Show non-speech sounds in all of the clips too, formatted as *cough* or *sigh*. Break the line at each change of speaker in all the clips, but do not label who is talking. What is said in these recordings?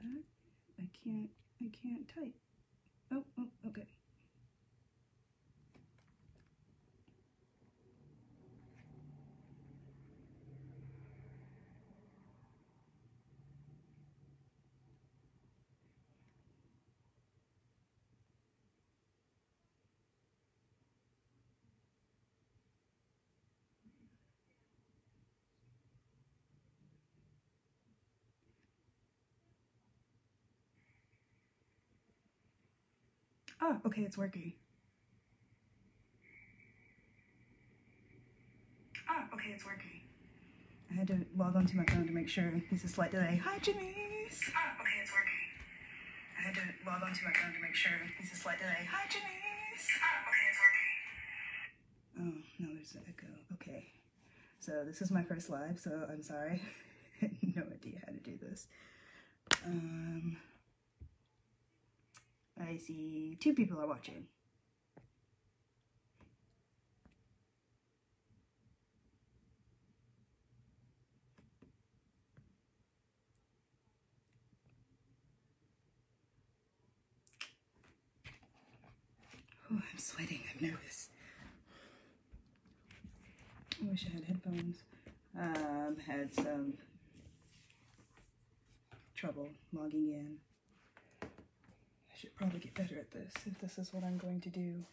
that. I can't, I can't type. Oh, oh, okay. Ah, okay, it's working. Ah, okay, it's working. I had to log onto my phone to make sure. There's a slight delay. Hi, Janice. Ah, okay, it's working. I had to log onto my phone to make sure. There's a slight delay. Hi, Janice. Ah, okay, it's working. Oh, no, there's an echo. Okay. So this is my first live, so I'm sorry. *laughs* no idea how to do this. Um, I see two people are watching. Oh, I'm sweating. I'm nervous. I wish I had headphones. Um, had some trouble logging in. Should probably get better at this if this is what I'm going to do.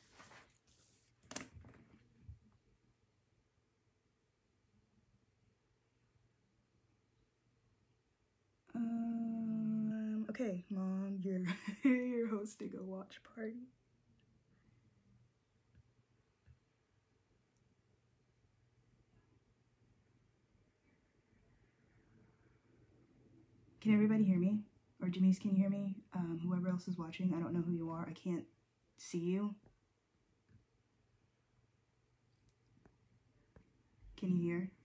Um, okay, mom, you're *laughs* you're hosting a watch party. Can everybody hear me? Or Janice, can you hear me? Um, whoever else is watching, I don't know who you are. I can't see you. Can you hear? *laughs*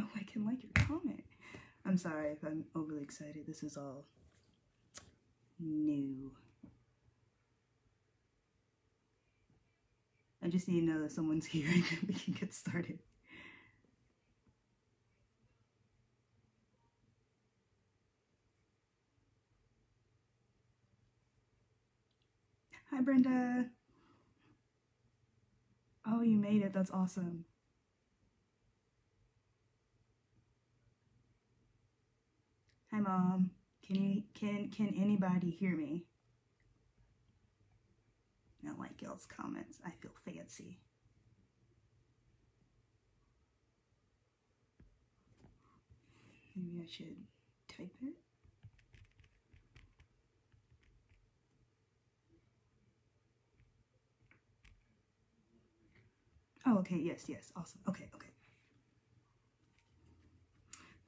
Oh, I can like your comment. I'm sorry if I'm overly excited. This is all new. I just need to know that someone's *laughs* here and we can get started. Hi, Brenda. Oh, you made it. That's awesome. Hi, Mom. Can you can can anybody hear me? I like y'all's comments. I feel fancy. Maybe I should type it. Oh, okay. Yes, yes. Awesome. Okay, okay.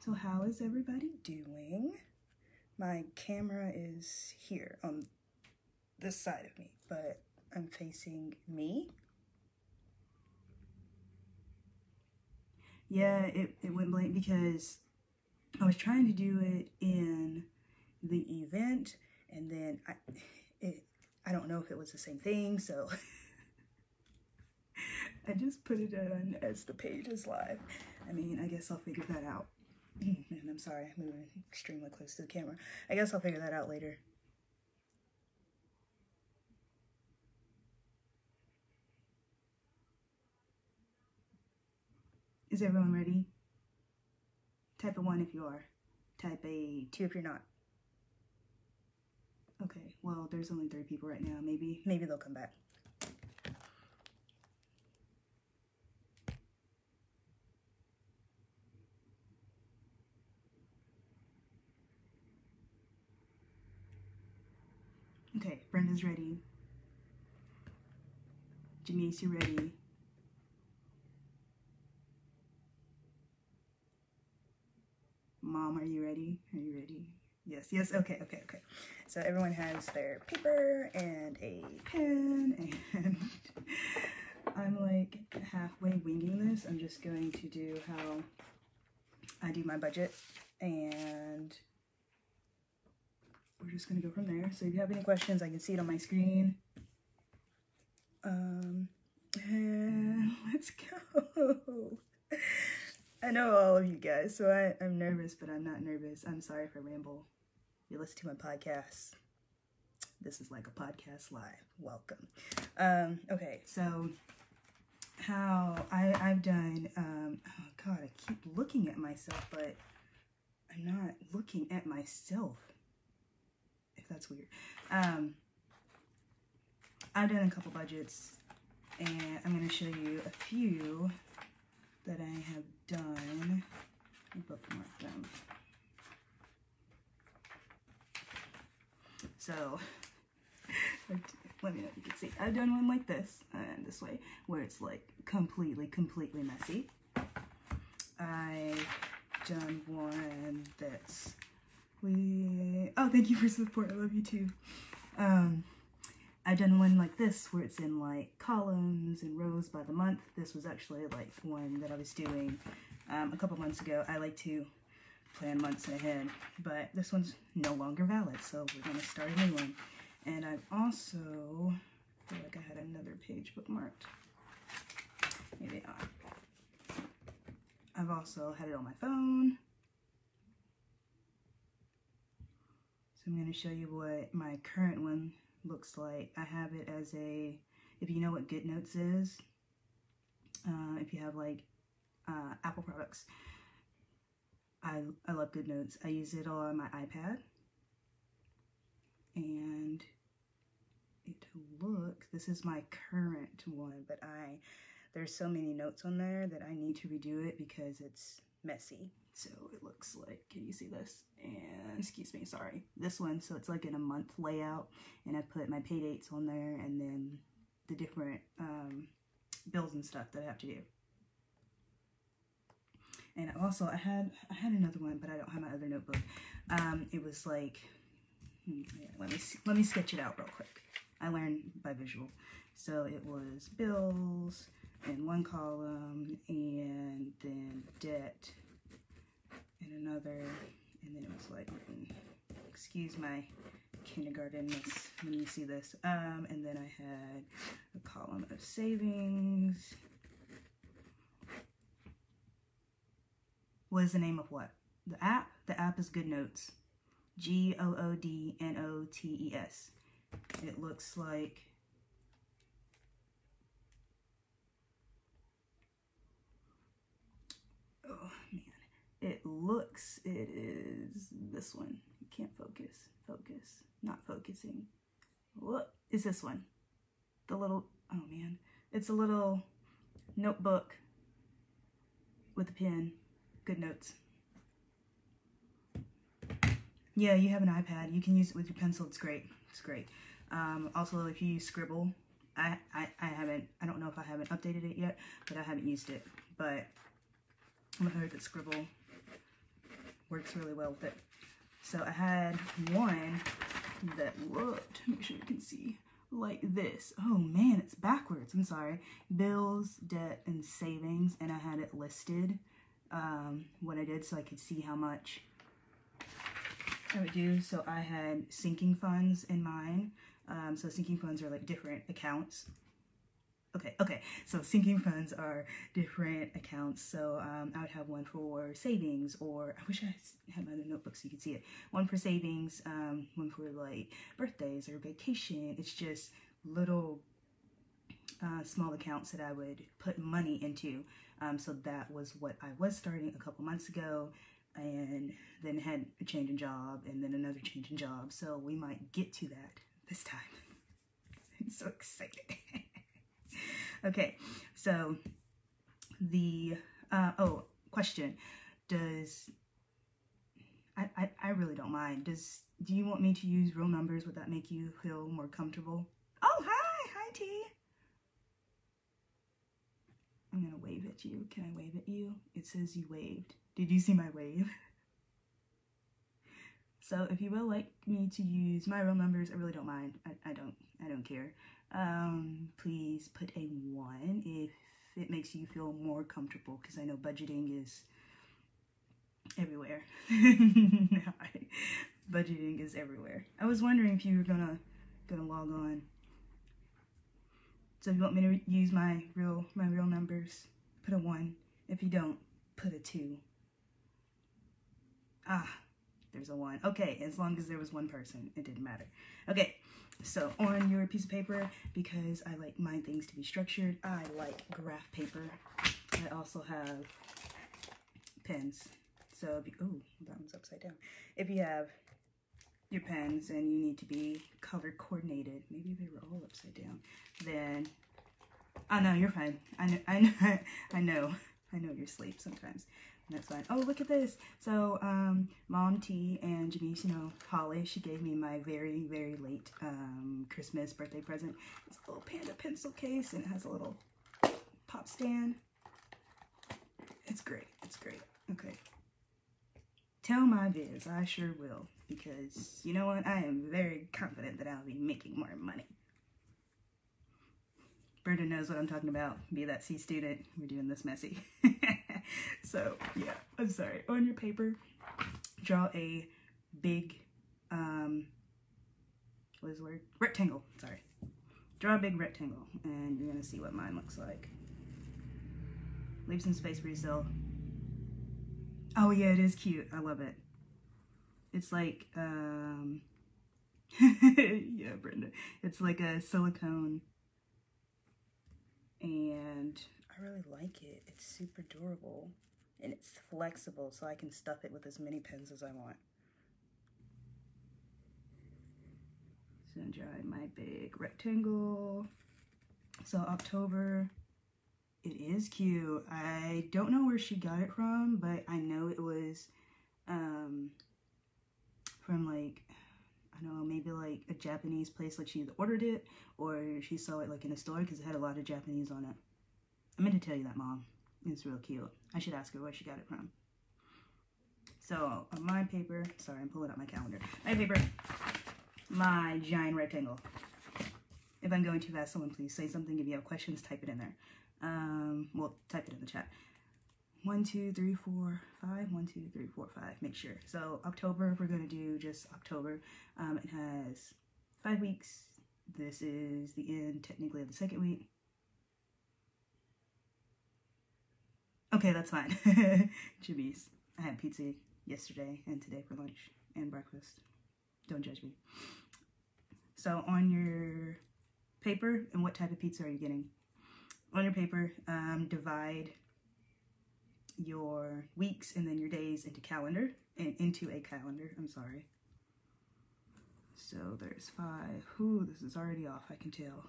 So, how is everybody doing? My camera is here on this side of me, but I'm facing me. Yeah, it, it went blank because I was trying to do it in the event and then I it I don't know if it was the same thing, so *laughs* I just put it on as the page is live. I mean, I guess I'll figure that out. *clears throat* And I'm sorry, I'm moving extremely close to the camera. I guess I'll figure that out later. Is everyone ready? Type a one if you are. Type a two if you're not. Okay, well, there's only three people right now. Maybe, maybe they'll come back. Okay, Brenda's ready. Janice, you ready? Mom, are you ready? Are you ready? Yes, yes, okay, okay, okay. So everyone has their paper and a pen, *laughs* and I'm like halfway winging this. I'm just going to do how I do my budget, and we're just gonna go from there. So if you have any questions, I can see it on my screen. Um, and *laughs* let's go. I know all of you guys, so I, I'm nervous, but I'm not nervous. I'm sorry I ramble. You listen to my podcast. This is like a podcast live. Welcome. Um, okay, so how I, I've done, um, oh God, I keep looking at myself, but I'm not looking at myself. If that's weird. Um, I've done a couple budgets, and I'm going to show you a few that I have done. Bookmark them. So, *laughs* let me know if you can see. I've done one like this, uh, this way, where it's like completely, completely messy. I've done one that's we. Oh, thank you for support. I love you too. Um, I've done one like this where it's in like columns and rows by the month. This was actually like one that I was doing um, a couple months ago. I like to plan months ahead, but this one's no longer valid, so we're gonna start a new one. And I've also, I feel like I had another page bookmarked. Maybe not. I've also had it on my phone. So I'm to show you what my current one looks like. I have it as a, if you know what GoodNotes is, uh, if you have like uh, Apple products, I, I love GoodNotes. I use it all on my iPad. And it look, this is my current one, but I, there's so many notes on there that I need to redo it because it's messy. So it looks like, can you see this? And excuse me, sorry. This one, so it's like in a month layout and I put my pay dates on there and then the different um, bills and stuff that I have to do. And also I had, I had another one, but I don't have my other notebook. Um, it was like, hmm, let me, let me sketch it out real quick. I learned by visual. So it was bills in one column and then debt in another and then it was like written excuse my kindergartenness when you see this. Um, and then I had a column of savings. What is the name of what? The app? The app is Good Notes. G-O-O-D-N-O-T-E-S it looks like oh man it looks it is this one. You can't focus focus not focusing. What is this one. The little oh man. It's a little notebook with a pen. Good notes. yeah you have an ipad. You can use it with your pencil. It's great. It's great. Um, also if you use scribble I, I i haven't i don't know if i haven't updated it yet but i haven't used it. But i'm heard that scribble works really well with it. So I had one that looked, make sure you can see, like this. Oh man, it's backwards, I'm sorry. Bills, debt, and savings, and I had it listed um, what I did so I could see how much I would do. So I had sinking funds in mine. Um, so sinking funds are like different accounts okay, okay. So sinking funds are different accounts. So um, I would have one for savings, or I wish I had my other notebook so you could see it. One for savings, um, one for like birthdays or vacation. It's just little uh, small accounts that I would put money into. Um, so that was what I was starting a couple months ago and then had a change in job and then another change in job. So we might get to that this time. *laughs* I'm so excited. *laughs* Okay, so the, uh, oh, question. Does, I, I, I really don't mind. Does, do you want me to use real numbers? Would that make you feel more comfortable? Oh, hi, hi T. I'm gonna wave at you. Can I wave at you? It says you waved. Did you see my wave? *laughs* So if you will like me to use my real numbers, I really don't mind. I, I don't I don't care um, please put a 1 if it makes you feel more comfortable because I know budgeting is everywhere. *laughs* budgeting is everywhere. I was wondering if you were gonna gonna log on. So if you want me to use my real my real numbers, put a one. If you don't, put a two. Ah, there's a one. Okay, as long as there was one person, it didn't matter. Okay, so on your piece of paper, because I like my things to be structured, I like graph paper. I also have pens. So, oh, that one's upside down. If you have your pens and you need to be color coordinated, maybe they were all upside down, then, oh no, you're fine. I know, I know, *laughs* I know, I know you're asleep sometimes. That's fine. Oh, look at this. So, um, Mom T and Janice, you know, Holly, she gave me my very, very late um, Christmas birthday present. It's a little panda pencil case and it has a little pop stand. It's great. It's great. Okay. Tell my biz. I sure will. Because, you know what? I am very confident that I'll be making more money. Brenda knows what I'm talking about. Be that C student. We're doing this messy. *laughs* *laughs* so, yeah. I'm sorry. On your paper, draw a big, um, what is the word? Rectangle. Sorry. Draw a big rectangle. And you're to see what mine looks like. Leave some space for yourself. Oh yeah, it is cute. I love it. It's like, um, *laughs* yeah, Brenda. It's like a silicone, and I really like it. It's super durable, and it's flexible, so I can stuff it with as many pens as I want. So I'm drawing my big rectangle. So October it is cute. I don't know where she got it from, but I know it was um, from like, I don't know, maybe like a Japanese place, like she either ordered it or she saw it like in a store because it had a lot of Japanese on it. I meant to tell you that, Mom. It's real cute. I should ask her where she got it from. So, on my paper, sorry, I'm pulling up my calendar. My paper, my giant rectangle. If I'm going too fast, someone please say something. If you have questions, type it in there. Um, well, type it in the chat. One, two, three, four, five. One, two, three, four, five. Make sure. So October, we're going to do just October. Um, it has five weeks. This is the end, technically, of the second week. Okay, that's fine. *laughs* Jimmy's. I had pizza yesterday and today for lunch and breakfast. Don't judge me. So on your paper, and what type of pizza are you getting? on your paper, um, divide your weeks and then your days into calendar and into a calendar. I'm sorry. So there's five. Ooh, this is already off. I can tell.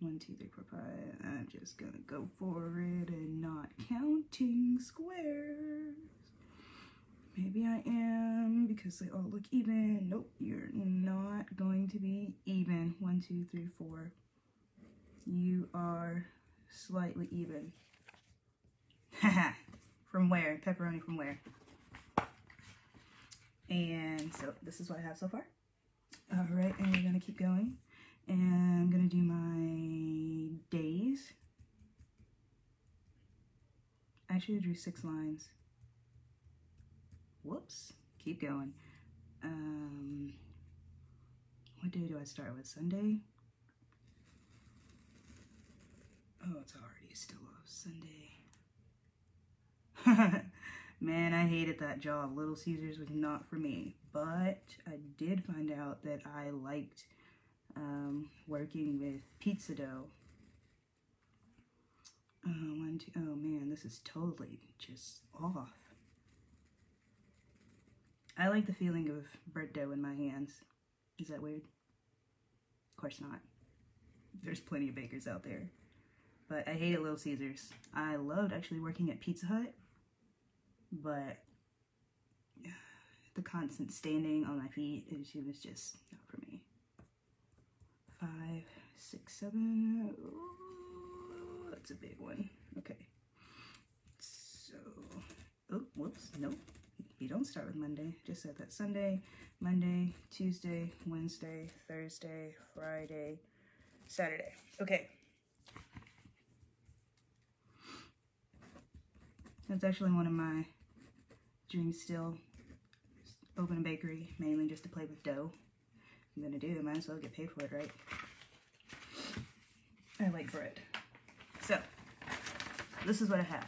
One, two, three, four, five. I'm just gonna go for it and not counting squares. Maybe I am because they all look even. Nope, you're not going to be even. One, two, three, four, you are slightly even. from where? Pepperoni from where? And so this is what I have so far. All right, and we're gonna keep going. And I'm gonna do my days. I actually, drew six lines. Whoops, keep going. Um, what day do I start with? Sunday? Oh, it's already still a Sunday. *laughs* Man, I hated that job. Little Caesars was not for me. But I did find out that I liked um, working with pizza dough. Uh, one, two, oh man, this is totally just off. I like the feeling of bread dough in my hands. Is that weird? Of course not. There's plenty of bakers out there. But I hated Little Caesars. I loved actually working at Pizza Hut, but *sighs* the constant standing on my feet, it was just not for me. Five, six, seven. Ooh, that's a big one. Okay. So, oh, whoops, nope. You don't start with Monday. Just said that Sunday, Monday, Tuesday, Wednesday, Thursday, Friday, Saturday. Okay. That's actually one of my dreams still. open a bakery mainly just to play with dough. I'm gonna do, might as well get paid for it, right? I like bread. So, this is what I have.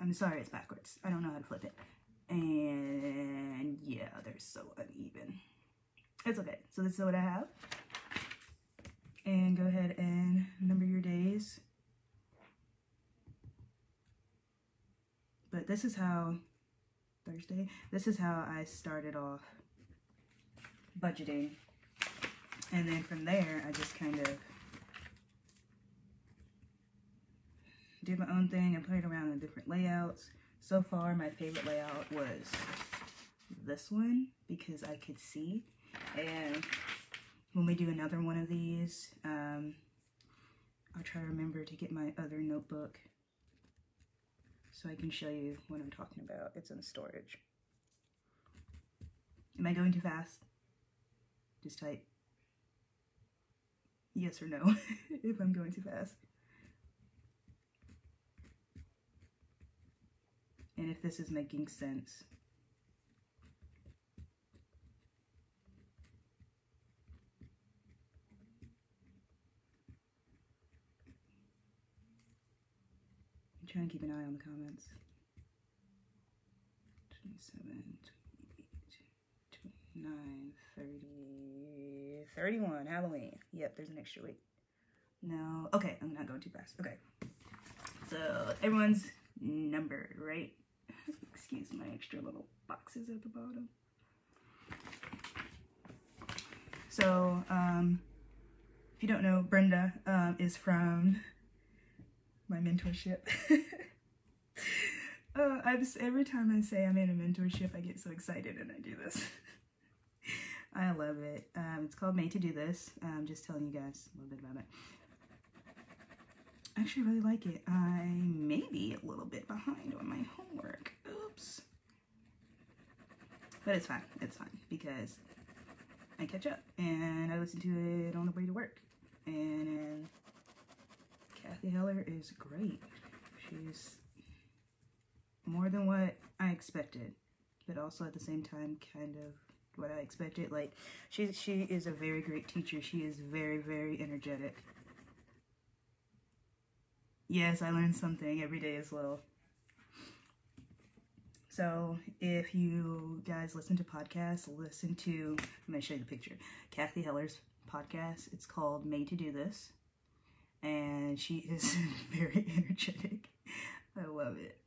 I'm sorry it's backwards. I don't know how to flip it. And yeah, they're so uneven. It's okay. So this is what I have. And go ahead and number your days. But this is how, Thursday, this is how I started off budgeting. And then from there, I just kind of did my own thing and played around in different layouts. So far, my favorite layout was this one because I could see. And when we do another one of these, um, I'll try to remember to get my other notebook so I can show you what I'm talking about. It's in storage. Am I going too fast? Just type yes or no *laughs* if I'm going too fast. and if this is making sense. I'm trying to keep an eye on the comments. 27, 28, 29, 30, 31, Halloween. Yep, there's an extra week. No, okay, I'm not going too fast. Okay, so everyone's numbered, right? *laughs* Excuse my extra little boxes at the bottom. So, um, if you don't know, Brenda um, is from my mentorship. *laughs* uh, I just, every time I say I'm in a mentorship, I get so excited and I do this. *laughs* I love it. Um, it's called Made to Do This. I'm just telling you guys a little bit about it. I actually really like it. I may be a little bit behind on my homework. Oops. But it's fine. It's fine because I catch up and I listen to it on the way to work. And Cathy Heller is great. She's more than what I expected, but also at the same time kind of what I expected. Like she she is a very great teacher. She is very very energetic. Yes, I learn something every day as well. So if you guys listen to podcasts, listen to, I'm to show you the picture, Cathy Heller's podcast. It's called Made to Do This. And she is *laughs* very energetic. I love it.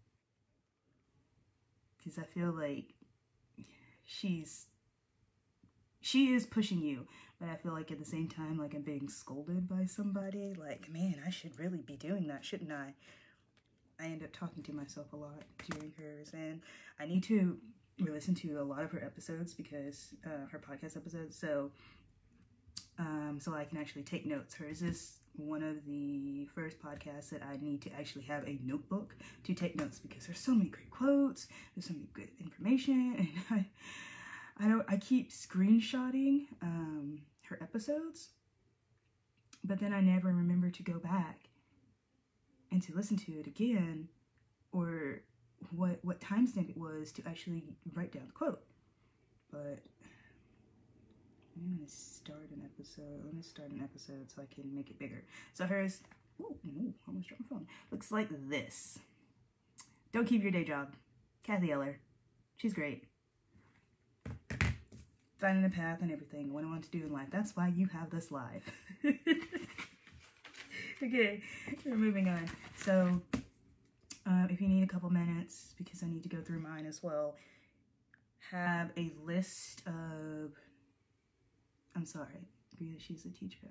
Because I feel like she's, she is pushing you, but I feel like at the same time, like I'm being scolded by somebody. Like, man, I should really be doing that, shouldn't I? I end up talking to myself a lot during hers, and I need to listen to a lot of her episodes because uh, her podcast episodes, so um, so I can actually take notes. Hers is one of the first podcasts that I need to actually have a notebook to take notes because there's so many great quotes, there's so many good information, *laughs* and I I don't I keep screenshotting um, her episodes, but then I never remember to go back and to listen to it again or what what timestamp it was to actually write down the quote. But I'm gonna start an episode. Let me start an episode so I can make it bigger. So hers, ooh, ooh, almost dropped my phone. Looks like this. Don't keep your day job. Cathy Heller. She's great. Finding a path and everything. What I want to do in life. That's why you have this life. *laughs* okay, we're moving on. So, uh, if you need a couple minutes, because I need to go through mine as well, have a list of. I'm sorry, she's a teacher.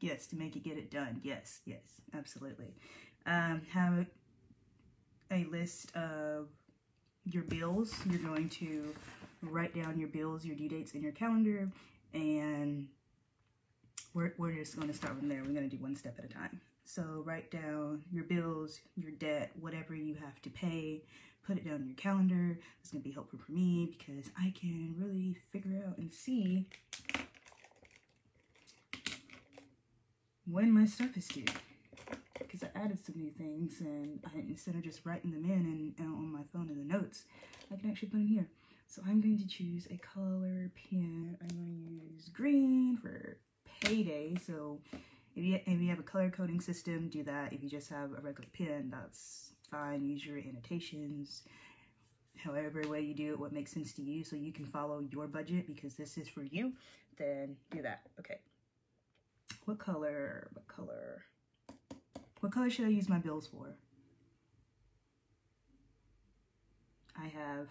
Yes, to make it get it done. Yes, yes, absolutely. Um, have a list of your bills. You're going to write down your bills, your due dates in your calendar, and we're, we're just going to start from there. We're going to do one step at a time. So write down your bills, your debt, whatever you have to pay, put it down in your calendar. It's going to be helpful for me because I can really figure out and see when my stuff is due. Because I added some new things and I, instead of just writing them in and, and on my phone in the notes, I can actually put them here. So I'm going to choose a color pen. I'm going to use green for payday. So if you, if you have a color coding system, do that. If you just have a regular pen, that's fine. Use your annotations, however way you do it, what makes sense to you so you can follow your budget because this is for you, then do that. Okay. What color, what color, what color should I use my bills for? I have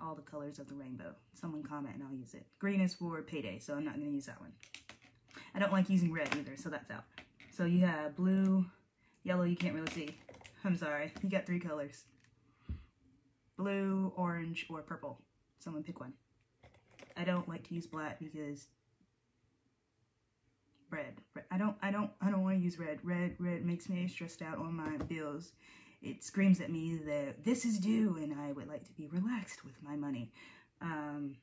all the colors of the rainbow. Someone comment and I'll use it. Green is for payday, so I'm not going to use that one. I don't like using red either, so that's out. So you have blue, yellow you can't really see. I'm sorry. *laughs* You got three colors. Blue, orange, or purple. Someone pick one. I don't like to use black because red. I don't I don't I don't want to use red. Red red makes me stressed out on my bills it screams at me that this is due and I would like to be relaxed with my money. Um,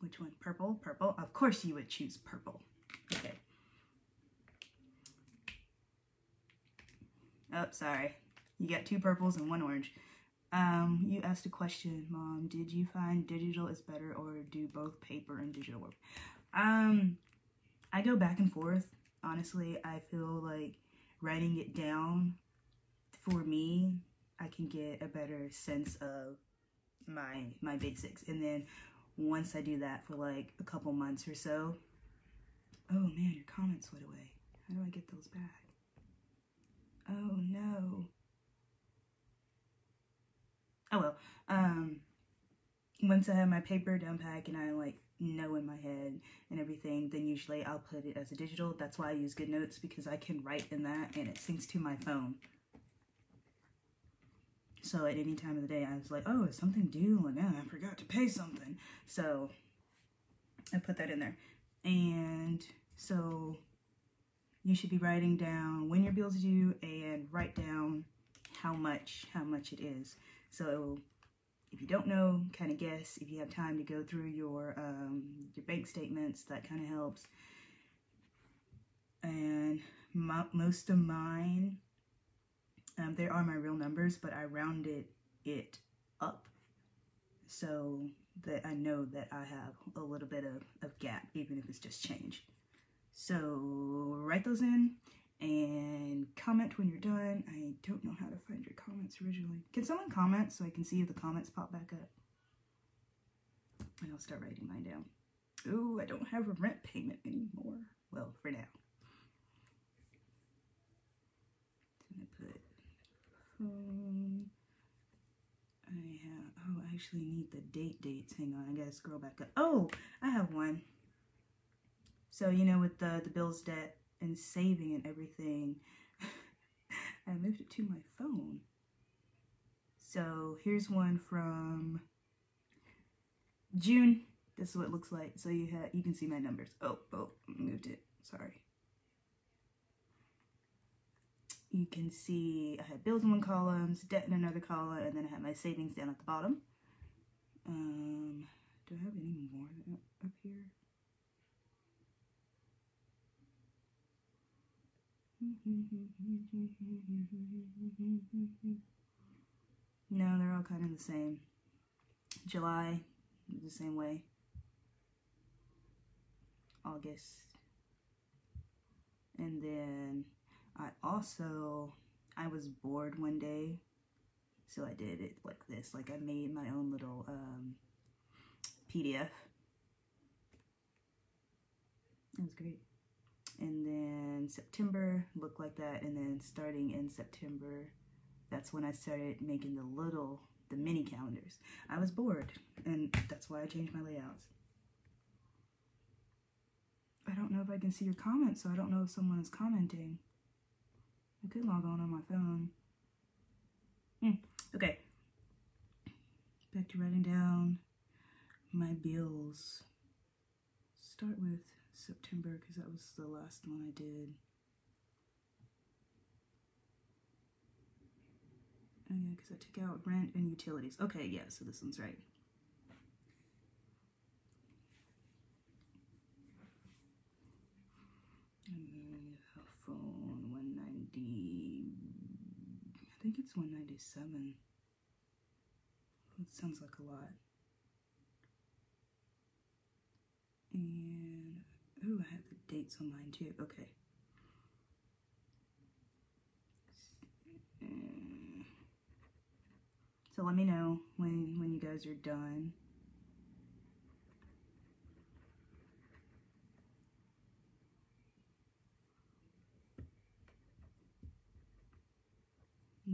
which one? Purple? Purple? Of course you would choose purple. Okay. Oh, sorry. You got two purples and one orange. Um, you asked a question, Mom. Did you find digital is better or do both paper and digital work? Um, I go back and forth. Honestly, I feel like writing it down for me, I can get a better sense of my my basics. And then once I do that for like a couple months or so, oh man, your comments went away. How do I get those back? Oh no. Oh well. Um once I have my paper down pack and I like know in my head and everything, then usually I'll put it as a digital. That's why I use GoodNotes because I can write in that and it syncs to my phone. So at any time of the day, I was like, oh, is something due? And oh, I forgot to pay something. So I put that in there. And so you should be writing down when your bill's due and write down how much how much it is. So if you don't know, kind of guess. If you have time to go through your um, your bank statements, that kind of helps. And my, most of mine um, there are my real numbers, but I rounded it up so that I know that I have a little bit of, of gap, even if it's just change. So write those in and comment when you're done. I don't know how to find your comments originally. Can someone comment so I can see if the comments pop back up? And I'll start writing mine down. Oh, I don't have a rent payment anymore. Well, for now. Um, I have, oh, I actually need the date dates. Hang on, I gotta scroll back up. Oh, I have one. So, you know, with the, the bills debt and saving and everything, *laughs* I moved it to my phone. So here's one from June. This is what it looks like. So you have you can see my numbers. Oh, oh, moved it. Sorry you can see I had bills in one column, debt in another column, and then I had my savings down at the bottom. Um, do I have any more up here? No, they're all kind of the same. July, the same way. August. And then I also, I was bored one day, so I did it like this. Like I made my own little um, PDF. It was great. And then September looked like that. And then starting in September, that's when I started making the little, the mini calendars. I was bored, and that's why I changed my layouts. I don't know if I can see your comments, so I don't know if someone is commenting. I could log on on my phone. Mm, okay. Back to writing down my bills. Start with September because that was the last one I did. Oh yeah, because I took out rent and utilities. Okay, yeah, so this one's right. I think it's 197. It sounds like a lot. And, ooh, I have the dates on mine too. Okay. Mm. So let me know when when you guys are done.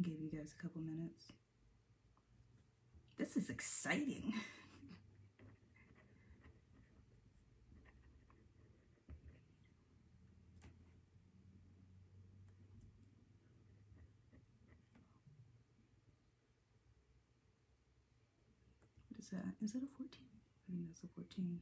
Give you guys a couple minutes. This is exciting. What is that? Is that a 14? I think that's a 14.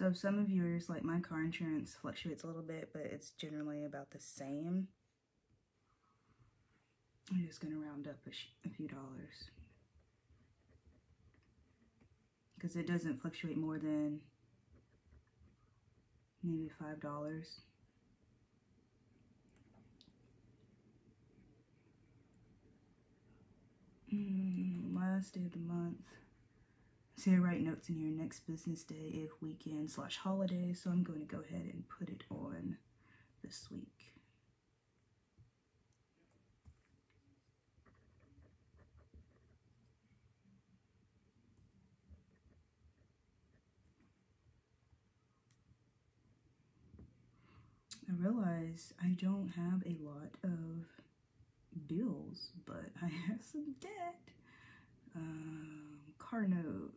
So some of yours, like my car insurance, fluctuates a little bit, but it's generally about the same. I'm just going to round up a, a few dollars. Because it doesn't fluctuate more than maybe $5. Mm, last day of the month. Say write notes in your next business day if weekend slash holiday. So I'm going to go ahead and put it on this week. I realize I don't have a lot of bills, but I have some debt. Um, car note.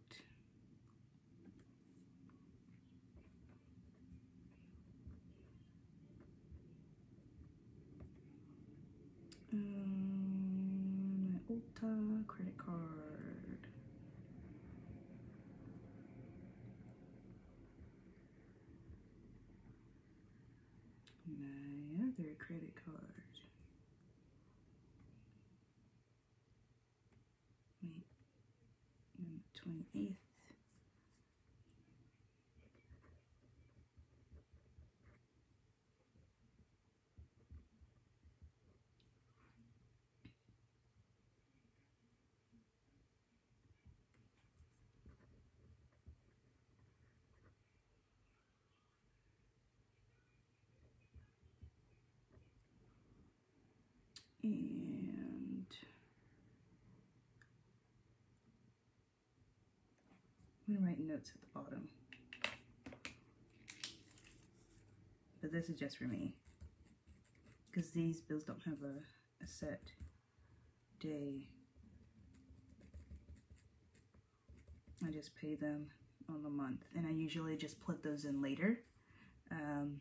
Um, my Ulta credit card. My other credit card. Wait, eighth. And Write notes at the bottom. But this is just for me. Because these bills don't have a, a set day. I just pay them on the month. And I usually just put those in later. Um,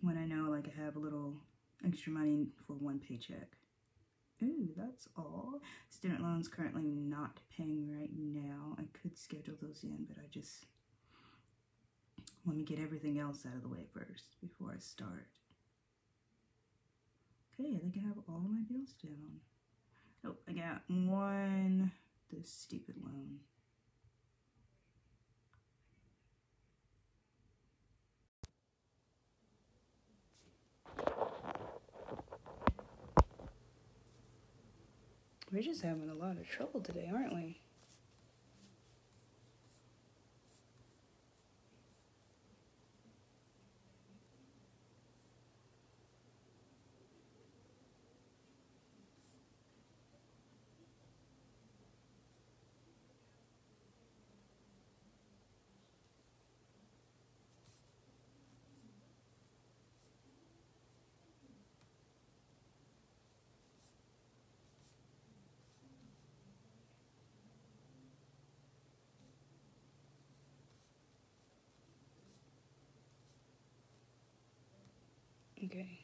when I know like I have a little extra money for one paycheck. Ooh, that's all. Student loans currently not paying right now. I could schedule those in, but I just let me get everything else out of the way first before I start. Okay, I think I have all my bills down. Oh, I got one, this stupid loan. We're just having a lot of trouble today, aren't we? Okay.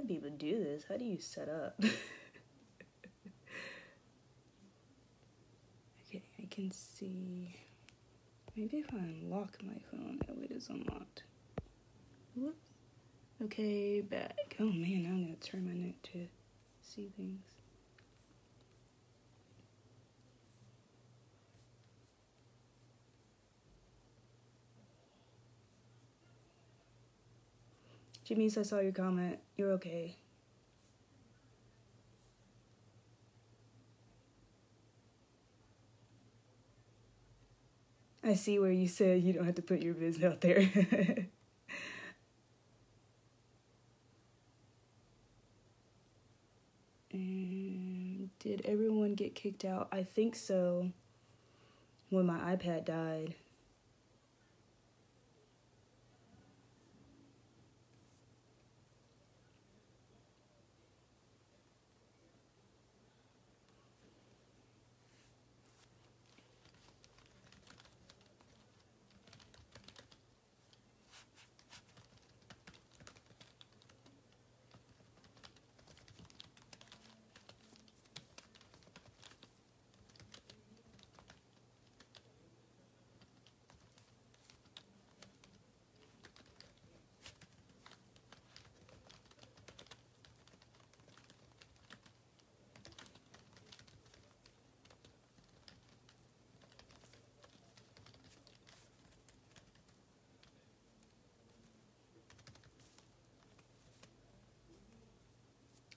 Do people do this? How do you set up? *laughs* okay, I can see. Maybe if I unlock my phone, oh, it is unlocked. Whoops. Okay, back. Oh man, I'm gonna turn my neck to see things. Jimmy's, I saw your comment. You're okay. I see where you said you don't have to put your business out there. *laughs* did everyone get kicked out? I think so. When my iPad died.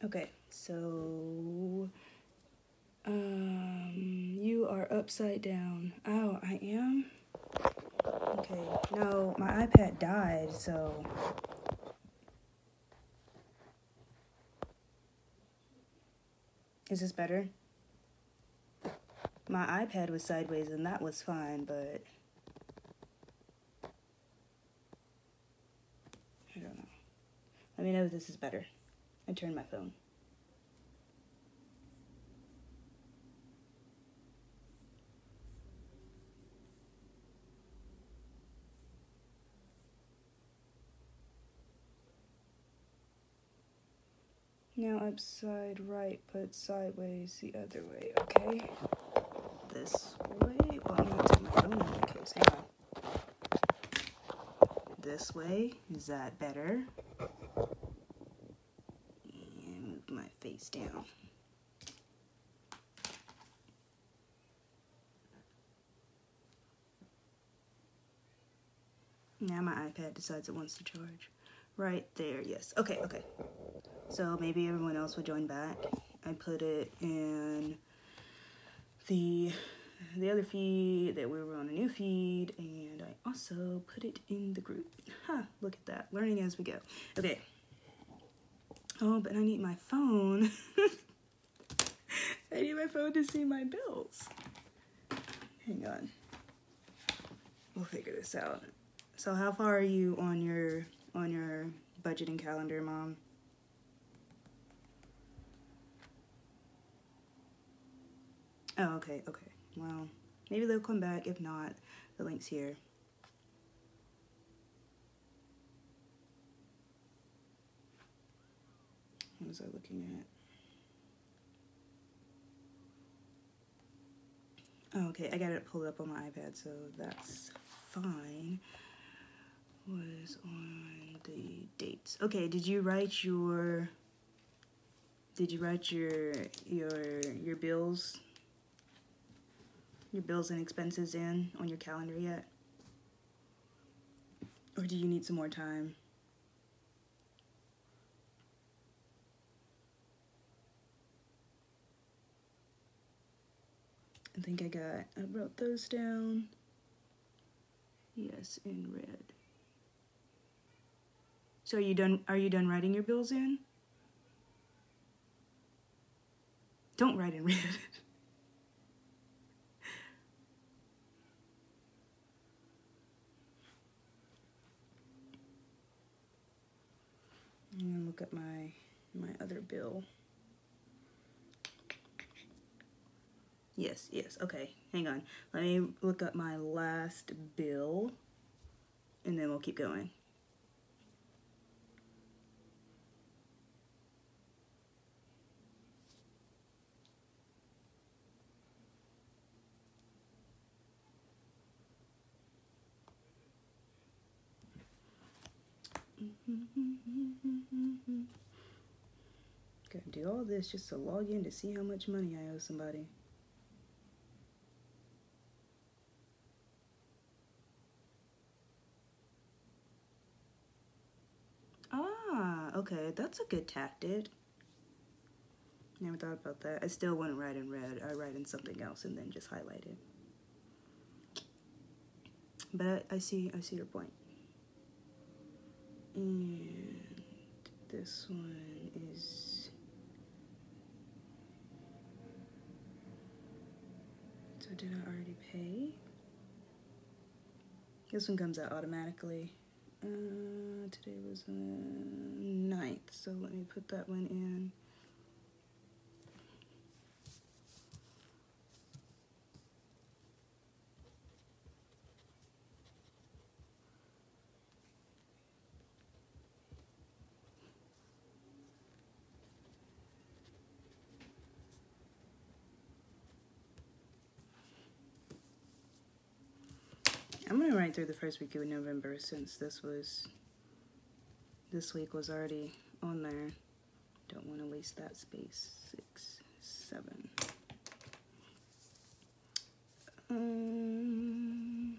Okay, so um, you are upside down. Oh, I am? Okay, no, my iPad died, so. Is this better? My iPad was sideways and that was fine, but. I don't know. Let me know if this is better. I turned my phone. Now upside right, but sideways the other way, okay? This way. Well, I'm gonna my phone case. Hang on. This way. Is that better? And move my face down. Now my iPad decides it wants to charge. Right there, yes. Okay, okay. So maybe everyone else would join back. I put it in the the other feed that we were on a new feed and I also put it in the group. Huh, look at that. Learning as we go. Okay. Oh, but I need my phone. *laughs* I need my phone to see my bills. Hang on. We'll figure this out. So how far are you on your on your budgeting calendar, mom? Oh, okay, okay. Well, maybe they'll come back. If not, the link's here. What was I looking at? Oh, okay, I got it pulled up on my iPad, so that's fine. Was on the dates. Okay, did you write your did you write your your your bills your bills and expenses in on your calendar yet? Or do you need some more time? I think I got, I wrote those down. Yes, in red. So are you done, are you done writing your bills in? Don't write in red. *laughs* Gonna look at my my other bill. Yes, yes, okay. Hang on. Let me look up my last bill and then we'll keep going. Gotta do all this just to log in to see how much money I owe somebody. Ah, okay, that's a good tactic. Never thought about that. I still wouldn't write in red. I write in something else and then just highlight it. But I, I see, I see your point. And this one is. So did I already pay? This one comes out automatically. Uh, today was the 9th, so let me put that one in. Gonna write through the first week of November since this was this week was already on there. Don't want to waste that space. Six, seven. Um,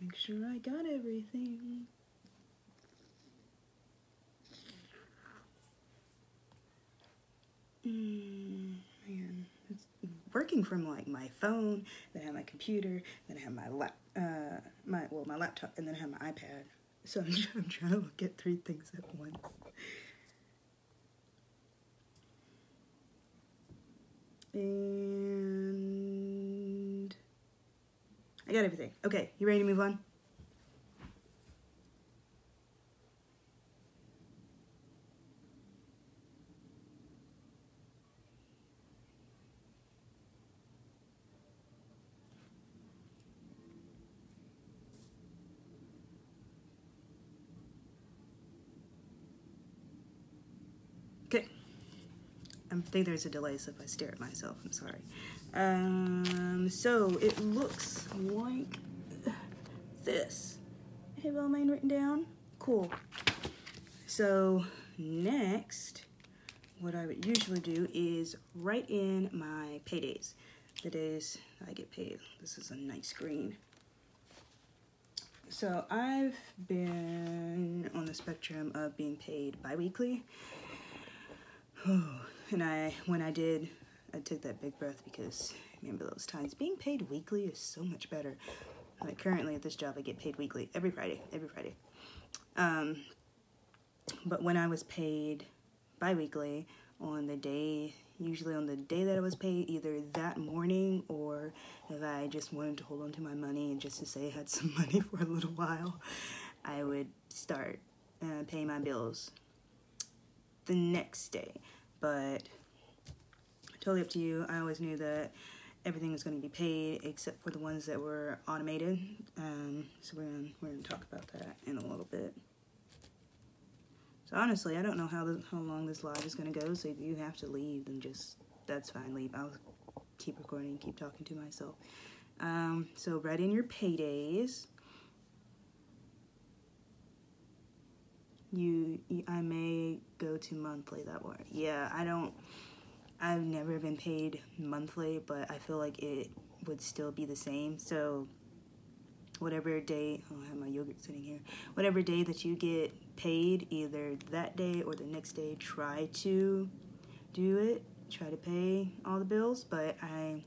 make sure I got everything. Mm, man, it's working from like my phone, then I have my computer, then I have my lap, uh, my well, my laptop, and then I have my iPad. So I'm, I'm trying to look at three things at once. And I got everything. Okay, you ready to move on? Okay. I think there's a delay, so if I stare at myself, I'm sorry. Um, so it looks like this. Have all mine written down? Cool. So next, what I would usually do is write in my paydays. The days I get paid. This is a nice green. So I've been on the spectrum of being paid bi-weekly. *sighs* and I, when I did, I took that big breath because remember those times. Being paid weekly is so much better. Like currently at this job, I get paid weekly every Friday, every Friday. Um, but when I was paid bi-weekly on the day, usually on the day that I was paid, either that morning or if I just wanted to hold on to my money and just to say I had *laughs* some money for a little while, I would start uh, paying my bills the next day. But totally up to you. I always knew that everything was going to be paid except for the ones that were automated. Um, so we're gonna, we're gonna talk about that in a little bit. So honestly, I don't know how this, how long this live is gonna go. So if you have to leave, then just that's fine. Leave. I'll keep recording, keep talking to myself. Um, so write in your paydays. You, you, I may go to monthly that way. Yeah, I don't. I've never been paid monthly, but I feel like it would still be the same. So whatever day, oh, I have my yogurt sitting here. Whatever day that you get paid, either that day or the next day, try to do it. Try to pay all the bills, but I,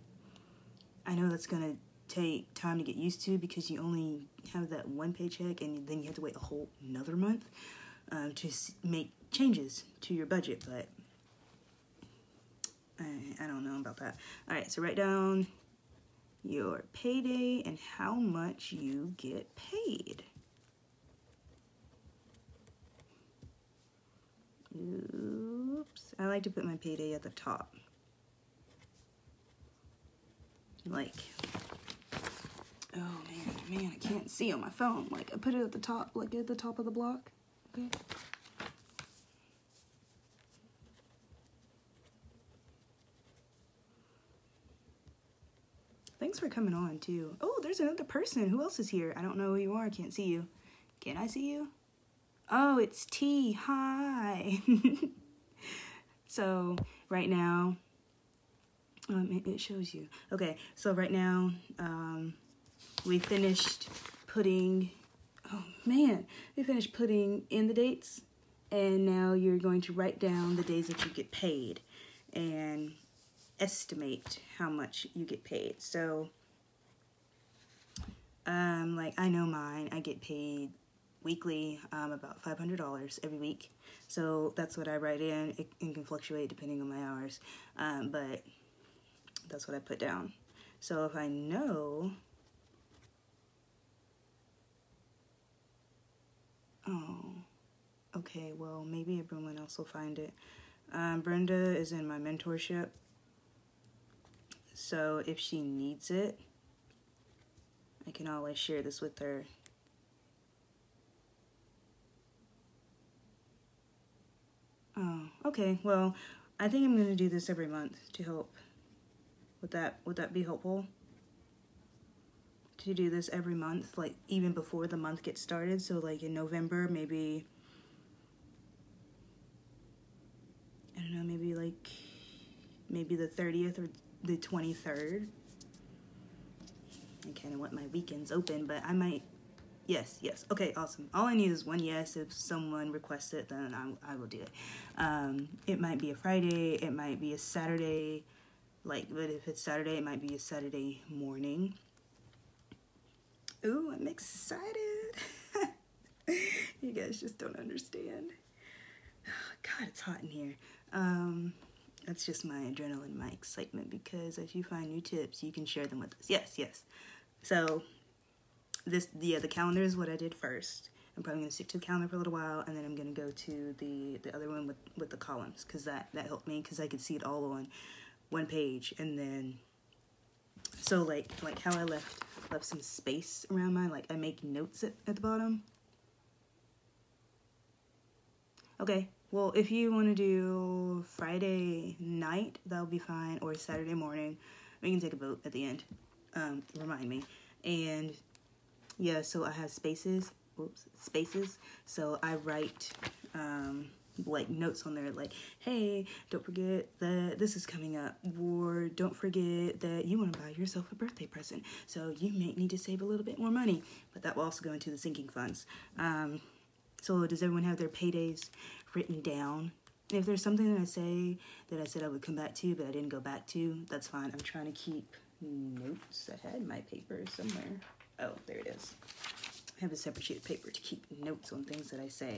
I know that's gonna take time to get used to because you only have that one paycheck and then you have to wait a whole another month uh, to make changes to your budget. But I, I don't know about that. All right, so write down your payday and how much you get paid. Oops. I like to put my payday at the top. Like, oh man, man, I can't see on my phone. Like, I put it at the top, like at the top of the block. Okay. Thanks for coming on too. Oh, there's another person. Who else is here? I don't know who you are. I can't see you. Can I see you? Oh, it's T. Hi. *laughs* so right now, um, it, it shows you. Okay, so right now, um, we finished putting. Oh man, we finished putting in the dates, and now you're going to write down the days that you get paid, and estimate how much you get paid. So, um, like I know mine, I get paid weekly, um, about $500 every week. So that's what I write in. It, it can fluctuate depending on my hours, um, but that's what I put down. So if I know, oh, okay, well, maybe everyone else will find it. Um, Brenda is in my mentorship. So if she needs it, I can always share this with her. Oh, okay. Well, I think I'm gonna do this every month to help. Would that would that be helpful? To do this every month, like even before the month gets started. So like in November, maybe I don't know, maybe like maybe the 30th or the 23rd. I kind of want my weekends open, but I might. Yes, yes. Okay, awesome. All I need is one yes. If someone requests it, then I, I will do it. Um, it might be a Friday. It might be a Saturday. Like, but if it's Saturday, it might be a Saturday morning. Ooh, I'm excited. *laughs* you guys just don't understand. *sighs* God, it's hot in here. Um, that's just my adrenaline, my excitement, because as you find new tips, you can share them with us. Yes, yes. So this, yeah, the calendar is what I did first. I'm probably gonna stick to the calendar for a little while, and then I'm gonna go to the the other one with with the columns, cause that that helped me, cause I could see it all on one page, and then so like like how I left left some space around mine, like I make notes at, at the bottom. Okay, well, if you want to do Friday night, that'll be fine, or Saturday morning. We can take a vote at the end. Um, remind me. And yeah, so I have spaces. Oops, spaces. So I write um, like notes on there, like, "Hey, don't forget that this is coming up," or "Don't forget that you want to buy yourself a birthday present, so you may need to save a little bit more money." But that will also go into the sinking funds. Um, so does everyone have their paydays written down. If there's something that I say that I said I would come back to, but I didn't go back to, that's fine. I'm trying to keep notes. I had my paper somewhere. Oh, there it is. I have a separate sheet of paper to keep notes on things that I say.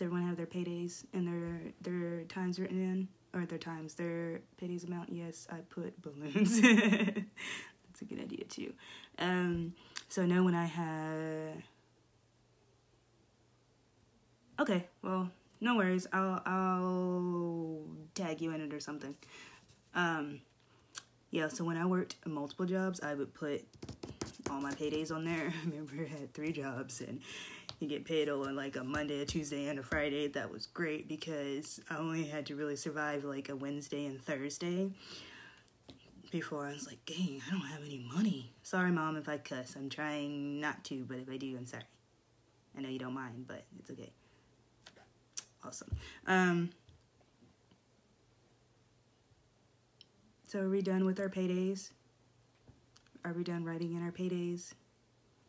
Does everyone have their paydays and their their times written in? Or their times, their paydays amount? Yes, I put balloons. *laughs* That's a good idea too. Um, so now when I have, okay, well, no worries. I'll I'll tag you in it or something. Um, yeah. So when I worked multiple jobs, I would put all my paydays on there. I *laughs* remember I had three jobs and you get paid on like a Monday, a Tuesday, and a Friday. That was great because I only had to really survive like a Wednesday and Thursday before. I was like, dang, I don't have any money. Sorry, mom, if I cuss. I'm trying not to, but if I do, I'm sorry. I know you don't mind, but it's okay. Awesome. Um, so are we done with our paydays? Are we done writing in our paydays?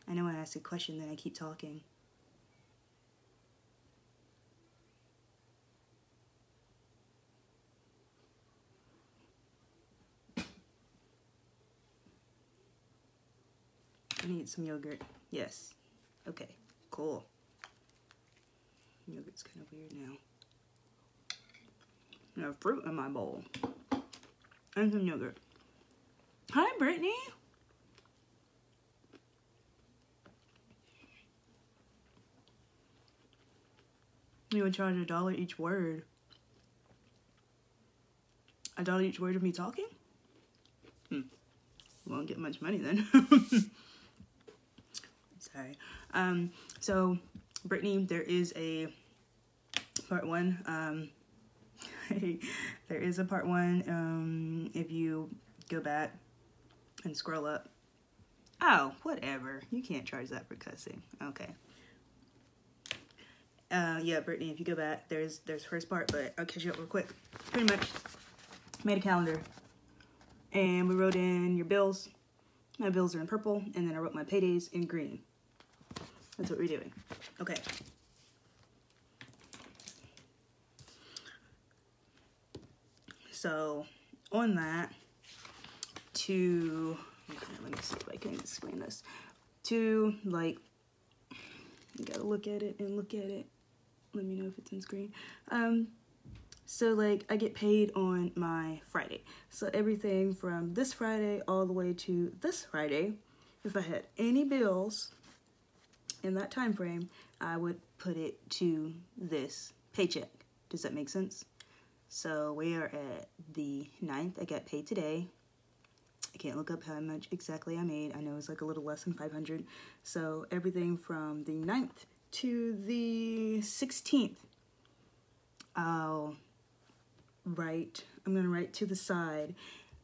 I know I asked a question, then I keep talking. I need some yogurt. Yes. Okay, cool. Yogurt's kind of weird now. Have fruit in my bowl. And some yogurt. Hi, Brittany. You would charge a dollar each word. A dollar each word of me talking? Hmm. Won't get much money then. *laughs* sorry. Um, so, Brittany, there is a part one. Um, *laughs* there is a part one. Um, if you go back and scroll up. Oh, whatever. You can't charge that for cussing. Okay. Uh, yeah, Brittany, if you go back, there's there's first part, but I'll catch you up real quick. Pretty much made a calendar, and we wrote in your bills. My bills are in purple, and then I wrote my paydays in green. That's what we're doing. Okay. So on that, to okay, let me see if I can explain this. To like, you gotta look at it and look at it. Let me know if it's on screen. Um, so like I get paid on my Friday. So everything from this Friday all the way to this Friday, if I had any bills in that time frame, I would put it to this paycheck. Does that make sense? So we are at the 9th. I got paid today. I can't look up how much exactly I made. I know it's like a little less than 500. So everything from the 9th to the 16th, I'll write, I'm going to write to the side,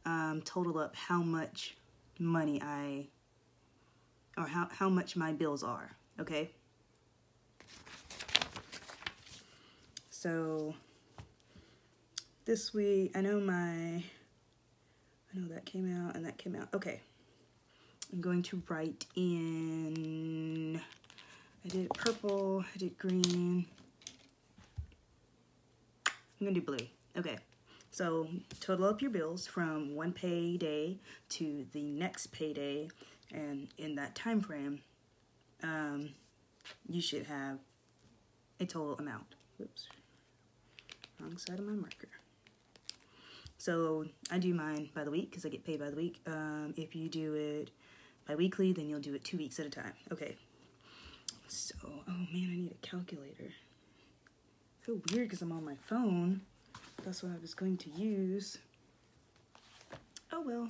um, total up how much money I, or how, how much my bills are, okay? So this week, I know my, I know that came out and that came out. Okay. I'm going to write in, I did purple, I did green. I'm gonna do blue. Okay. So total up your bills from one payday to the next payday, and in that time frame, um, you should have a total amount. Whoops. Wrong side of my marker. So I do mine by the week because I get paid by the week. Um, if you do it bi-weekly, then you'll do it two weeks at a time. Okay. So, oh man, I need a calculator. I feel weird because I'm on my phone. That's what I was going to use. Oh well,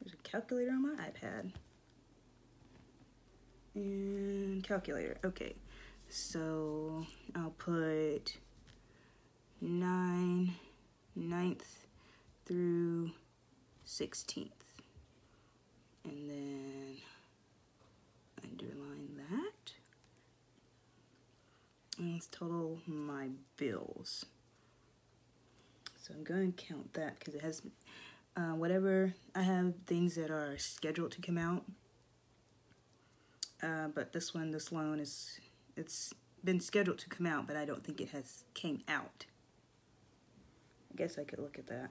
there's a calculator on my iPad. And calculator, okay. So I'll put nine, ninth, through 16th. And then underline that. And let's total my bills. So I'm going to count that because it has uh, whatever I have things that are scheduled to come out. Uh, but this one, this loan is it's been scheduled to come out, but I don't think it has came out. I guess I could look at that.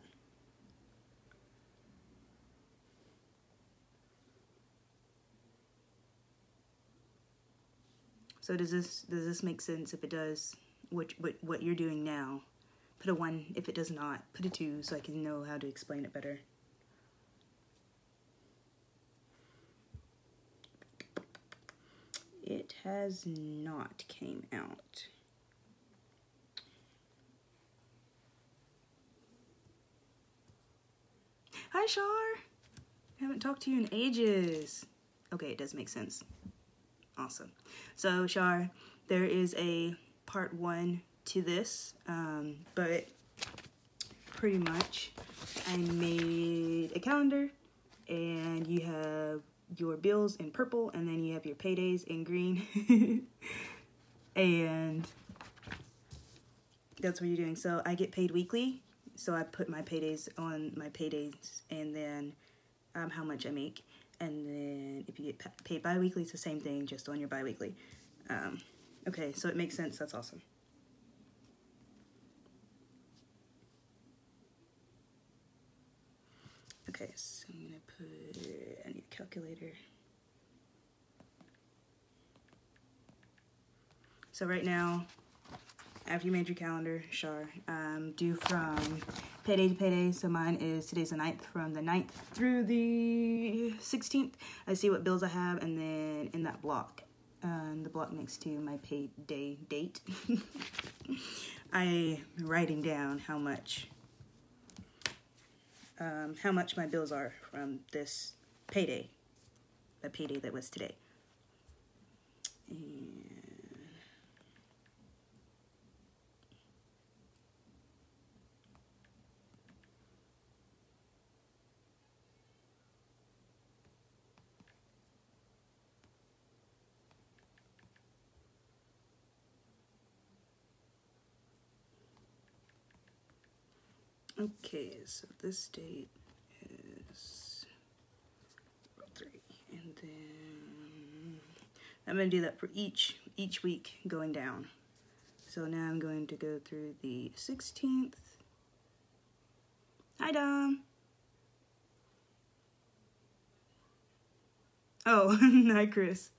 So does this does this make sense? If it does, what what what you're doing now, put a one. If it does not, put a two, so I can know how to explain it better. It has not came out. Hi, Shar. I haven't talked to you in ages. Okay, it does make sense. Awesome. So, Shar, there is a part one to this, um, but pretty much I made a calendar and you have your bills in purple and then you have your paydays in green. *laughs* and that's what you're doing. So I get paid weekly. So I put my paydays on my paydays and then um, how much I make and then if you get paid bi-weekly it's the same thing just on your bi-weekly um, okay so it makes sense that's awesome okay so I'm gonna put I need a calculator so right now after you made your calendar, sure. Um, due from payday to payday. So mine is today's the 9th, from the 9th through the 16th. I see what bills I have, and then in that block, um, the block next to my payday date, *laughs* I am writing down how much, um, how much my bills are from this payday, the payday that was today. Okay, so this date is three and then I'm gonna do that for each each week going down. So now I'm going to go through the 16th. Hi, Dom. Oh, *laughs* hi, Chris.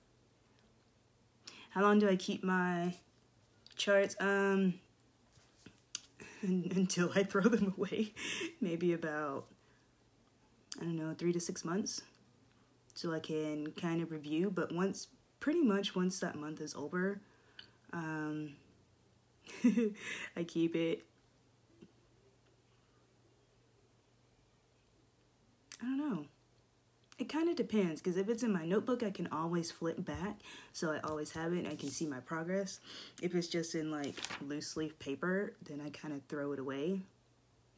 How long do I keep my charts? Um, until I *laughs* throw them away. Maybe about, I don't know, three to six months. So I can kind of review. But once, pretty much once that month is over, um, *laughs* I keep it. I don't know. It kind of depends because if it's in my notebook, I can always flip back. So I always have it and I can see my progress. If it's just in like loose leaf paper, then I kind of throw it away.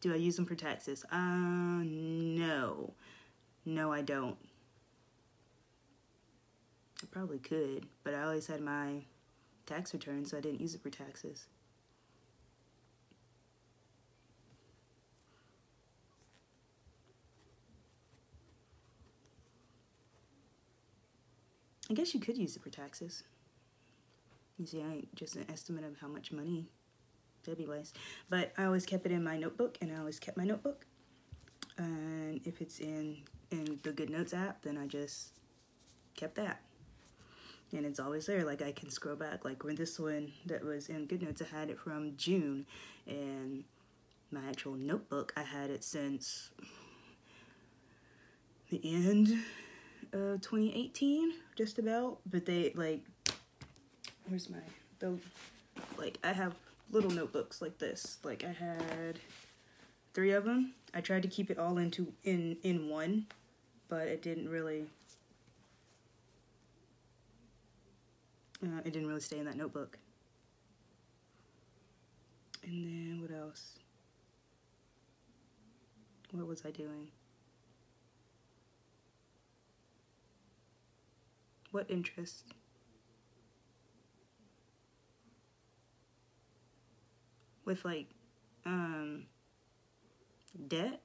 Do I use them for taxes? Uh, no. No, I don't. I probably could, but I always had my tax return, so I didn't use it for taxes. I guess you could use it for taxes. You see, I ain't just an estimate of how much money that'd be wise. But I always kept it in my notebook, and I always kept my notebook. And if it's in in the Good Notes app, then I just kept that. And it's always there. Like I can scroll back. Like when this one that was in Good Notes, I had it from June, and my actual notebook, I had it since the end of 2018, just about. But they like, where's my the like I have little notebooks like this. Like I had three of them. I tried to keep it all into in in one, but it didn't really. Uh, it didn't really stay in that notebook. And then what else? What was I doing? What interest? With like, um, debt?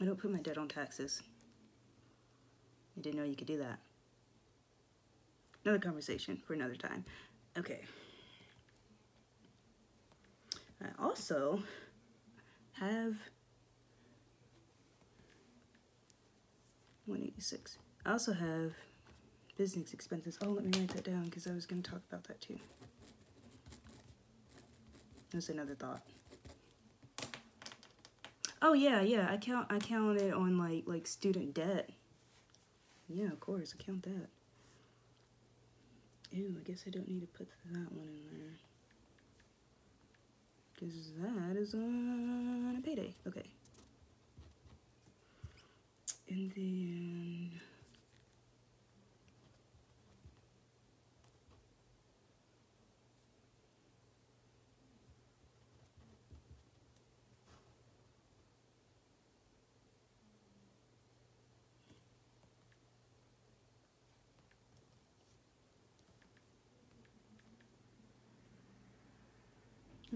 I don't put my debt on taxes. I didn't know you could do that. Another conversation for another time. Okay. I also have 186. I also have business expenses. Oh, let me write that down because I was going to talk about that too. That's another thought. Oh yeah, yeah. I count. I counted on like like student debt. Yeah, of course. Count that. Ew, I guess I don't need to put that one in there. Because that is on a payday. Okay. And then...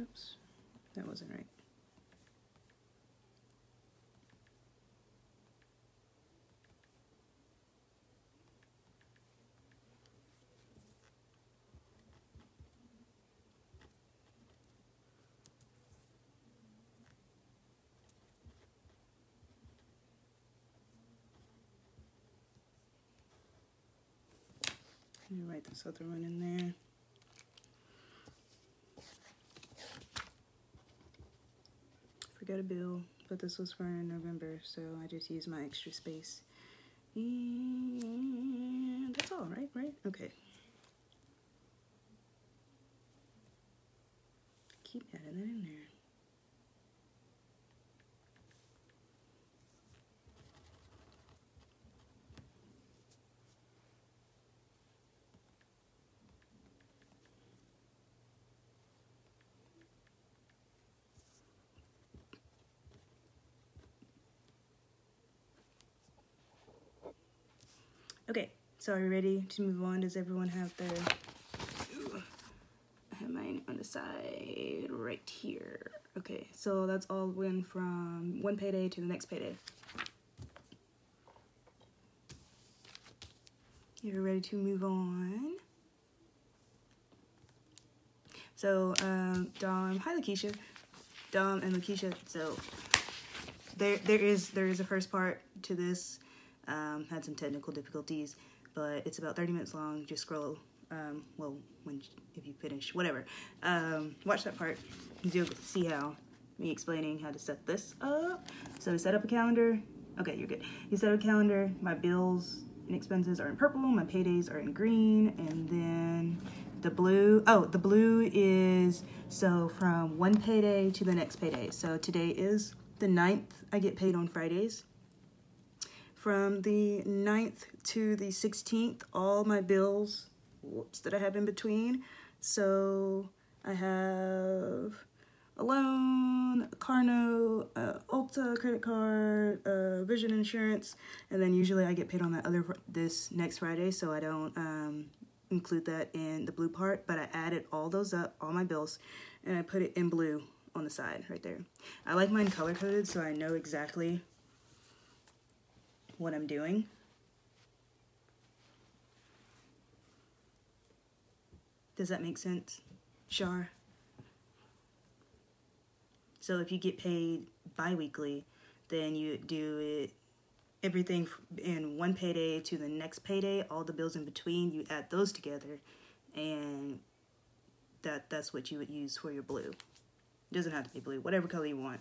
Oops, that wasn't right. Write this other one in there. Forgot a bill, but this was for November, so I just used my extra space. And that's all, right? Right? Okay. Keep adding that in there. Okay, so are you ready to move on? Does everyone have their... Ooh, I have mine on the side right here. Okay, so that's all went from one payday to the next payday. You're ready to move on. So, um, Dom, hi Lakeisha. Dom and Lakeisha, so there there is there is a first part to this. Um, had some technical difficulties, but it's about 30 minutes long. Just scroll um, well, when if you finish, whatever. Um, watch that part. You'll see how me explaining how to set this up. So to set up a calendar, okay, you're good. You set up a calendar. My bills and expenses are in purple. My paydays are in green, and then the blue. Oh, the blue is so from one payday to the next payday. So today is the 9th. I get paid on Fridays. From the 9th to the 16th, all my bills whoops, that I have in between. So I have a loan, a car note, uh, Ulta credit card, uh, vision insurance, and then usually I get paid on that other this next Friday, so I don't um, include that in the blue part, but I added all those up, all my bills, and I put it in blue on the side right there. I like mine color coded so I know exactly what I'm doing. Does that make sense? Shar? So if you get paid bi-weekly, then you do it everything in one payday to the next payday, all the bills in between, you add those together and that that's what you would use for your blue. It doesn't have to be blue, whatever color you want.